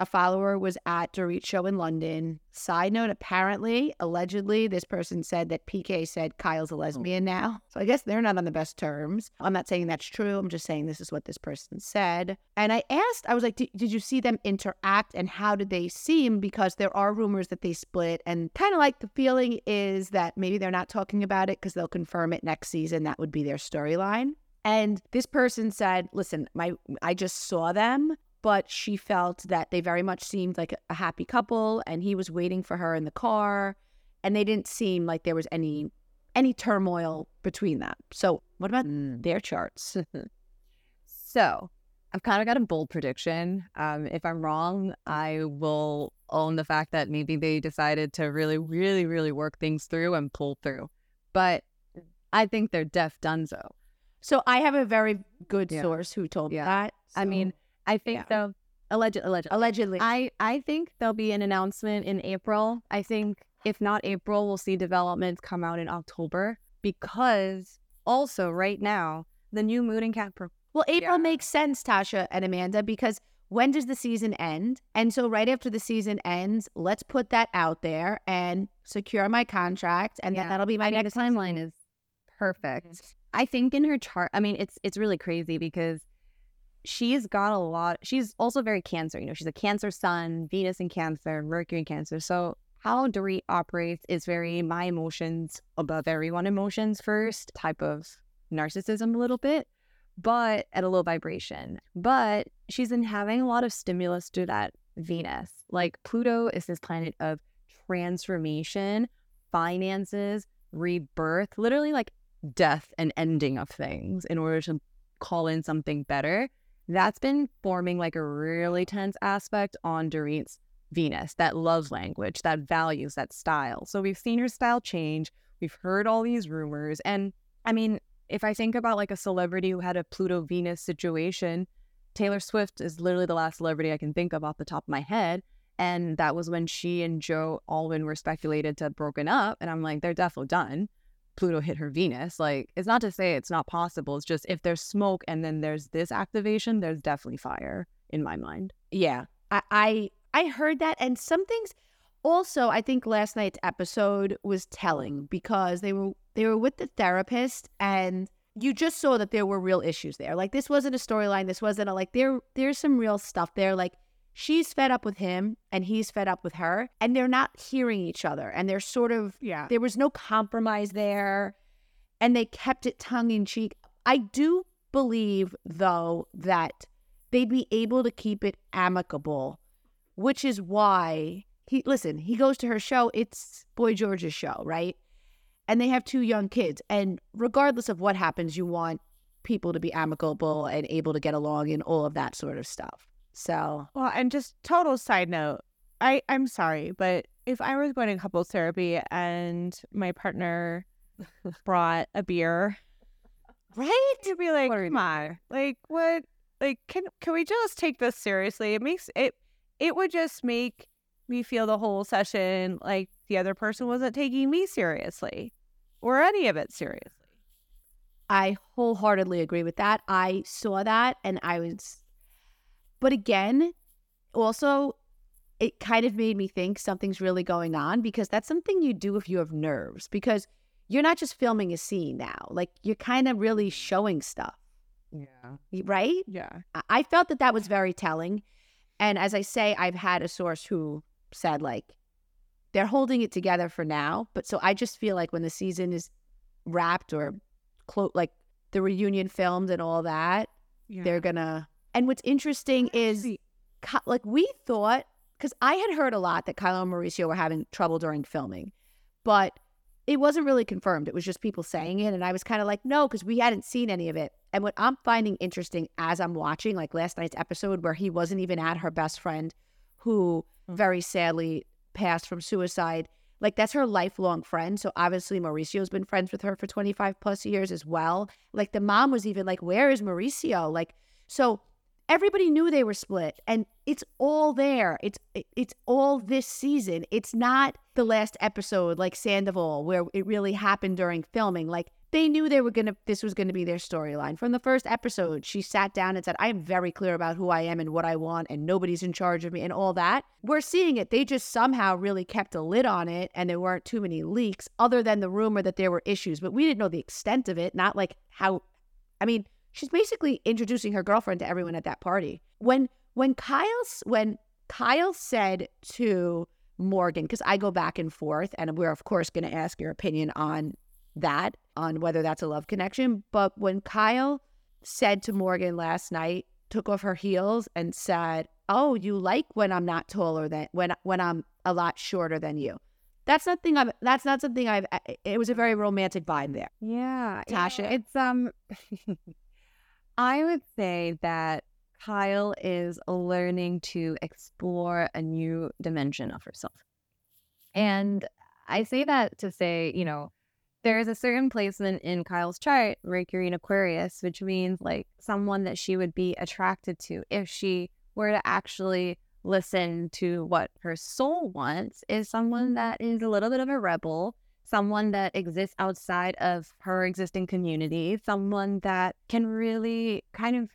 a follower was at Dorit Show in London. Side note, apparently, allegedly, this person said that PK said Kyle's a oh. lesbian now. So I guess they're not on the best terms. I'm not saying that's true. I'm just saying this is what this person said. And I asked, I was like, did you see them interact and how did they seem? Because there are rumors that they split. And kind of like the feeling is that maybe they're not talking about it because they'll confirm it next season. That would be their storyline. And this person said, listen, my I just saw them, but she felt that they very much seemed like a happy couple and he was waiting for her in the car and they didn't seem like there was any any turmoil between them. So, what about mm. their charts? so, I've kind of got a bold prediction. Um, if I'm wrong, I will own the fact that maybe they decided to really, really, really work things through and pull through. But I think they're deaf dunzo. So I have a very good Yeah. source who told me Yeah. that. I mean, I think yeah. though, alleged, alleged, allegedly. I I think there'll be an announcement in April. I think if not April, we'll see developments come out in October because also right now the new Moon and Cat pro- Well, April Yeah. makes sense, Tasha and Amanda, because when does the season end? And so, right after the season ends, let's put that out there and secure my contract, and then that'll be my I mean, next timeline is perfect. I think in her chart, I mean, it's it's really crazy because she's got a lot. She's also very Cancer. You know, she's a Cancer Sun, Venus in Cancer, Mercury in Cancer. So how Dorit operates is very my emotions above everyone emotions first type of narcissism a little bit, but at a low vibration. But she's been having a lot of stimulus to that Venus. Like Pluto is this planet of transformation, finances, rebirth, literally like death and ending of things in order to call in something better. That's been forming like a really tense aspect on Dorit's Venus, that love language, that values, that style. So we've seen her style change. We've heard all these rumors. And I mean, if I think about like a celebrity who had a Pluto Venus situation, Taylor Swift is literally the last celebrity I can think of off the top of my head. And that was when she and Joe Alwyn were speculated to have broken up. And I'm like, they're definitely done. Pluto hit her Venus. Like, it's not to say it's not possible. It's just if there's smoke and then there's this activation, there's definitely fire in my mind. Yeah, I, I I heard that, and some things. Also, I think last night's episode was telling because they were they were with the therapist, and you just saw that there were real issues there. Like this wasn't a storyline. This wasn't a like there. There's some real stuff there. Like she's fed up with him, and he's fed up with her, and they're not hearing each other, and they're sort of Yeah. there was no compromise there, and they kept it tongue in cheek. I do believe though that they'd be able to keep it amicable, which is why he listen, he goes to her show, it's Boy George's show, right? And they have two young kids. And regardless of what happens, you want people to be amicable and able to get along and all of that sort of stuff. So Well, and just total side note, I I'm sorry, but if I was going to couples therapy and my partner brought a beer, Right? you'd be like, come on, like what? Like, can can we just take this seriously? It makes it it would just make me feel the whole session like the other person wasn't taking me seriously or any of it seriously. I wholeheartedly agree with that. I saw that and I was, but again, also, it kind of made me think something's really going on because that's something you do if you have nerves because you're not just filming a scene now. Like you're kind of really showing stuff, Yeah. right? Yeah. I- felt that that was very telling. And as I say, I've had a source who said, like, they're holding it together for now. But so I just feel like when the season is wrapped or clo- like the reunion filmed and all that, Yeah. they're gonna. And what's interesting is, like, we thought, because I had heard a lot that Kyle and Mauricio were having trouble during filming, but it wasn't really confirmed. It was just people saying it. And I was kind of like, no, because we hadn't seen any of it. And what I'm finding interesting as I'm watching, like last night's episode where he wasn't even at her best friend, who mm. very sadly passed from suicide. Like that's her lifelong friend. So obviously Mauricio's been friends with her for 25 plus years as well. Like the mom was even like, Where is Mauricio? Like, so everybody knew they were split and it's all there. It's it's all this season. It's not the last episode like Sandoval where it really happened during filming. Like they knew they were gonna this was gonna be their storyline. From the first episode, she sat down and said, I am very clear about who I am and what I want, and nobody's in charge of me and all that. We're seeing it. They just somehow really kept a lid on it and there weren't too many leaks, other than the rumor that there were issues. But we didn't know the extent of it, not like how I mean, she's basically introducing her girlfriend to everyone at that party. When when Kyle's when Kyle said to Morgan, because I go back and forth, and we're of course going to ask your opinion on that, on whether that's a love connection. But when Kyle said to Morgan last night, took off her heels and said, "Oh, you like when I'm not taller than when when I'm a lot shorter than you." That's nothing. I've. That's not something I've. It was a very romantic vibe there. Yeah, you know, Tasha? it's um I would say that Kyle is learning to explore a new dimension of herself. And I say that to say, you know, there is a certain placement in Kyle's chart, Mercury in Aquarius, which means like someone that she would be attracted to if she were to actually listen to what her soul wants, is someone mm-hmm. that is a little bit of a rebel, someone that exists outside of her existing community, someone that can really kind of,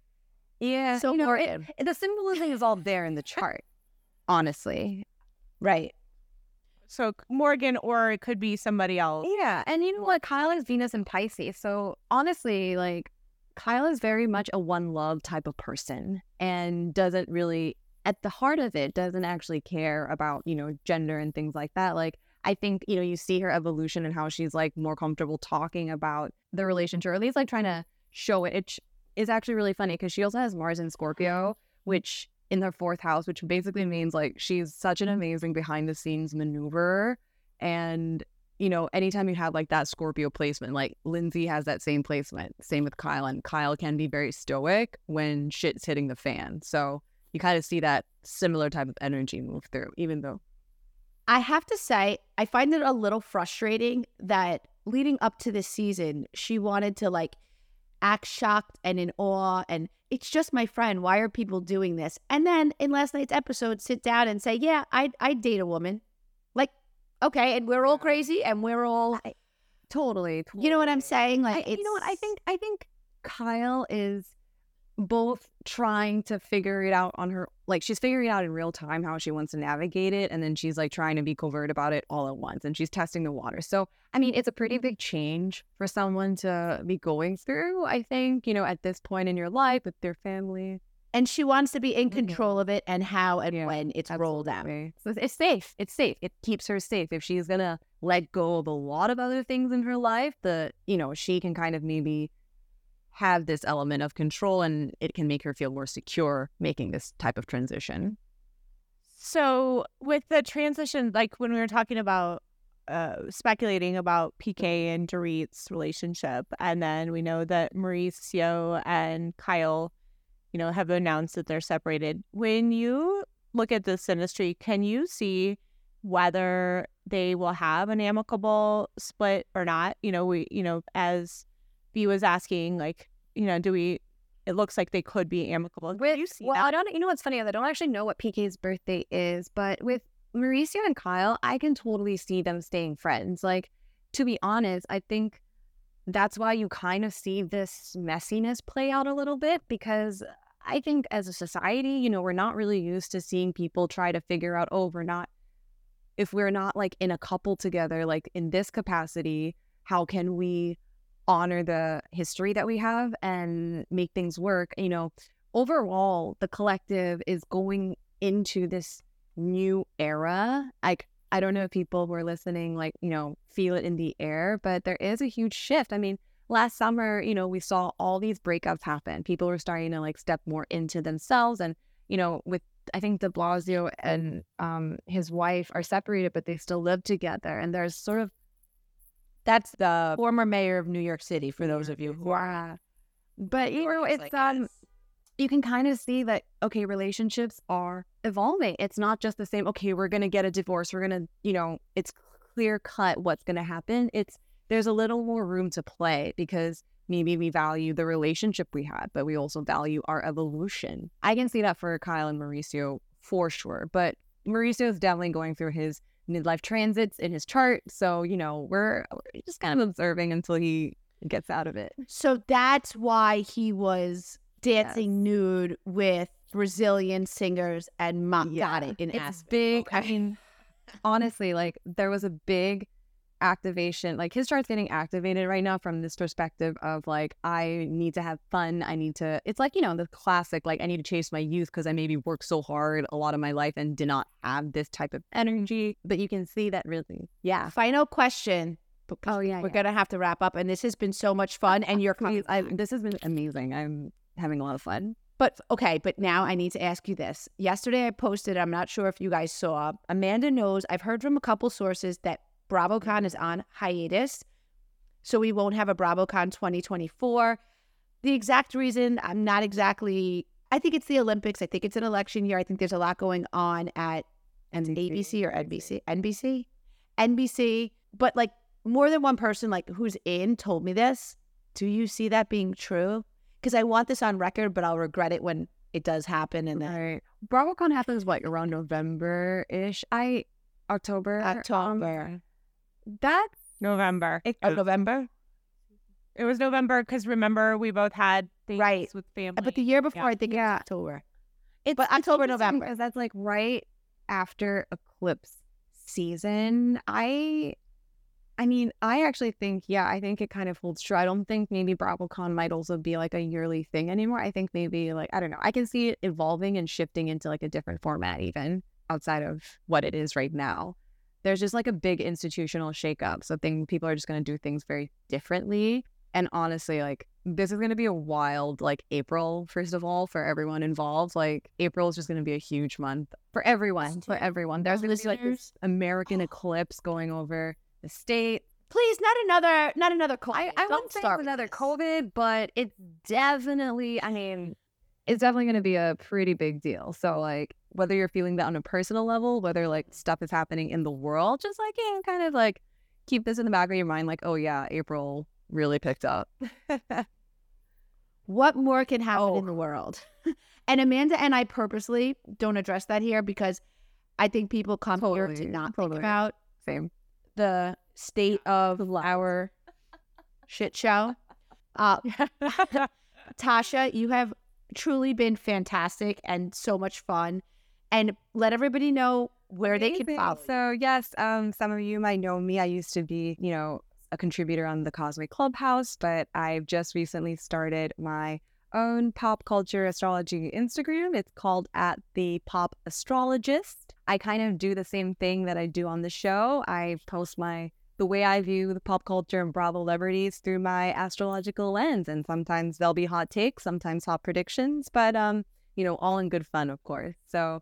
yeah, So you know, it- important. the symbolism is all there in the chart, honestly. Right. So Morgan, or it could be somebody else. Yeah, and you know what? Kyle is Venus and Pisces, so honestly, like Kyle is very much a one love type of person, and doesn't really, at the heart of it, doesn't actually care about you know gender and things like that. Like I think you know you see her evolution and how she's like more comfortable talking about the relationship, or at least like trying to show it. It is actually really funny because she also has Mars in Scorpio, which in her fourth house, which basically means like she's such an amazing behind the scenes maneuverer. And, you know, anytime you have like that Scorpio placement, like Lindsay has that same placement. Same with Kyle. And Kyle can be very stoic when shit's hitting the fan. So you kind of see that similar type of energy move through, even though I have to say, I find it a little frustrating that leading up to this season, she wanted to like act shocked and in awe and it's just my friend. Why are people doing this? And then in last night's episode, sit down and say, Yeah, I'd, I'd date a woman. Like, okay, and we're all crazy and we're all, totally, you know what I'm saying? Like, I, you know what? I think I think Kyle is both trying to figure it out on her like she's figuring out in real time how she wants to navigate it and then she's like trying to be covert about it all at once and she's testing the water. So, I mean, it's a pretty big change for someone to be going through, I think, you know, at this point in your life with their family. and she wants to be in Mhm. control of it and how and Yeah, when it's rolled out. So it's safe. It's safe. It keeps her safe. If she's gonna let go of a lot of other things in her life, that you know she can kind of maybe have this element of control, and it can make her feel more secure making this type of transition. So with the transition, like when we were talking about uh, speculating about PK and Dorit's relationship, and then we know that Mauricio and Kyle, you know, have announced that they're separated. When you look at this industry, can you see whether they will have an amicable split or not? You know, we, you know, as V was asking, like, you know, do we? It looks like they could be amicable. Do you see well, that? I don't. You know what's funny? I don't actually know what PK's birthday is, but with Mauricio and Kyle, I can totally see them staying friends. Like, to be honest, I think that's why you kind of see this messiness play out a little bit because I think as a society, you know, we're not really used to seeing people try to figure out, oh, we're not, if we're not like in a couple together, like in this capacity, how can we honor the history that we have and make things work? You know, overall, the collective is going into this new era. Like, I don't know if people who are listening, like, you know, feel it in the air, but there is a huge shift. I mean, last summer, you know, we saw all these breakups happen. People were starting to like step more into themselves. And, you know, with I think de Blasio and um, his wife are separated, but they still live together. And there's sort of That's the former mayor of New York City, for those of you who are. But you know, it's I um you can kind of see that okay, relationships are evolving. It's not just the same, okay, we're gonna get a divorce, we're gonna, you know, it's clear cut what's gonna happen. It's there's a little more room to play because maybe we value the relationship we had, but we also value our evolution. I can see that for Kyle and Mauricio for sure. But Mauricio is definitely going through his midlife transits in his chart. So, you know, we're, just kind of observing until he gets out of it. So that's why he was dancing nude with Brazilian singers and Mock got it in it's Aspen. big. I mean, honestly, like there was a big activation. Like his chart's getting activated right now from this perspective of like I need to have fun. I need to. It's like you know the classic like I need to chase my youth because I maybe worked so hard a lot of my life and did not have this type of energy. But you can see that really, yeah. Final question. Oh yeah, We're yeah. gonna have to wrap up, and this has been so much fun. And you're I, this has been amazing. I'm having a lot of fun. But okay, but now I need to ask you this. Yesterday I posted, I'm not sure if you guys saw, Amanda knows, I've heard from a couple sources that BravoCon is on hiatus. So we won't have a BravoCon 2024. The exact reason, I'm not exactly I think it's the Olympics. I think it's an election year. I think there's a lot going on at ABC or NBC, NBC, NBC. But like more than one person, like who's in, told me this. Do you see that being true? Because I want this on record, but I'll regret it when it does happen. And then Right. BravoCon happens what around November ish. I October. um, October, that November. it, oh, November. It was November because remember we both had things Right. with family. But the year before, Yeah. I think Yeah. it's October. it's But October, November. because that's like right after eclipse season. I, I mean, I actually think yeah, I think it kind of holds true. I don't think maybe BravoCon might also be like a yearly thing anymore. I think maybe like I don't know. I can see it evolving and shifting into like a different format even outside of what it is right now. There's just like a big institutional shakeup. So think people are just going to do things very differently. And honestly, like this is going to be a wild like April first of all for everyone involved. Like April is just going to be a huge month for everyone. For everyone, there's going to be like this American eclipse going over the state. Please, not another, not another COVID. I, I wouldn't say another this. COVID, but it's definitely. I mean, it's definitely going to be a pretty big deal. So like whether you're feeling that on a personal level, whether like stuff is happening in the world, just like yeah, kind of like keep this in the back of your mind. Like oh yeah, April really picked up. What more can happen Oh. in the world? and Amanda and I purposely don't address that here because I think people come here to Totally, not think about Same. the state of our shit show. Uh, Tasha, you have truly been fantastic and so much fun. And let everybody know where they can Amazing. follow. So yes, um, some of you might know me. I used to be, you know, a contributor on the Causeway Clubhouse, but I've just recently started my own pop culture astrology Instagram. It's called at the Pop Astrologist. I kind of do the same thing that I do on the show. I post my the way I view the pop culture and Bravo celebrities through my astrological lens, and sometimes there'll be hot takes, sometimes hot predictions, but um, you know, all in good fun, of course. So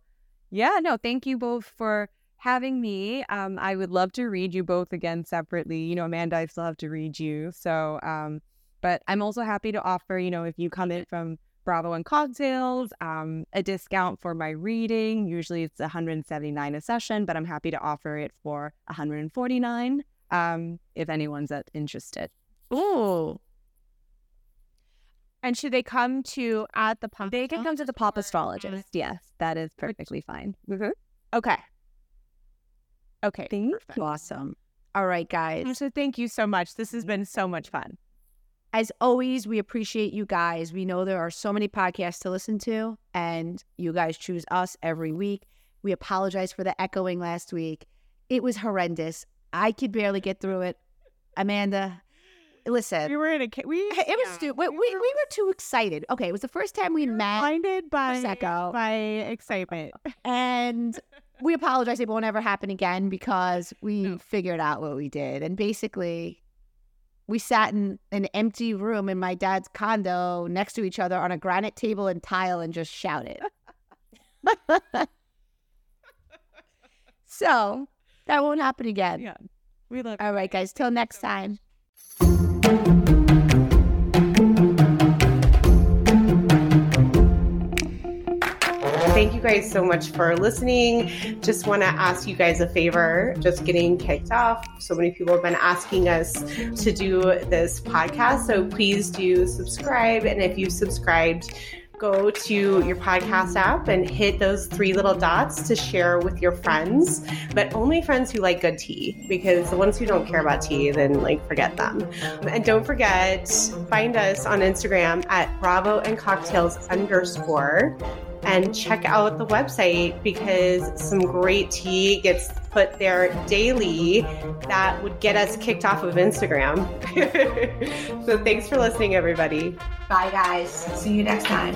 yeah, no, thank you both for having me. Um, I would love to read you both again separately. You know, Amanda, I still have to read you. So, um, but I'm also happy to offer, you know, if you come in from Bravo and Cocktails, um, a discount for my reading. Usually it's 179 a session, but I'm happy to offer it for 149 um, if anyone's interested. Ooh. And should they come to at the pump? They can come to the Pop Astrologist. Yes, that is perfectly fine. Mm-hmm. Okay. Okay. Thank you. Awesome. All right, guys. So thank you so much. This has been so much fun. As always, we appreciate you guys. We know there are so many podcasts to listen to, and you guys choose us every week. We apologize for the echoing last week. It was horrendous. I could barely get through it. Amanda, listen, We were in a ca- we. it was yeah, stupid. We, we, we were too excited. Okay, it was the first time we met, blinded by Prosecco. by excitement. and we apologize. It won't ever happen again because we figured out what we did. And basically, we sat in an empty room in my dad's condo next to each other on a granite table and tile and just shouted. so that won't happen again. Yeah, we love. All right, guys. Till next time. Thank you guys so much for listening. Just want to ask you guys a favor. Just getting kicked off. So many people have been asking us to do this podcast. So please do subscribe. And if you've subscribed, go to your podcast app and hit those three little dots to share with your friends, but only friends who like good tea because the ones who don't care about tea, then like forget them. And don't forget, find us on Instagram at Bravo and Cocktails underscore and check out the website because some great tea gets put there daily that would get us kicked off of Instagram. so thanks for listening, everybody. Bye, guys. See you next time.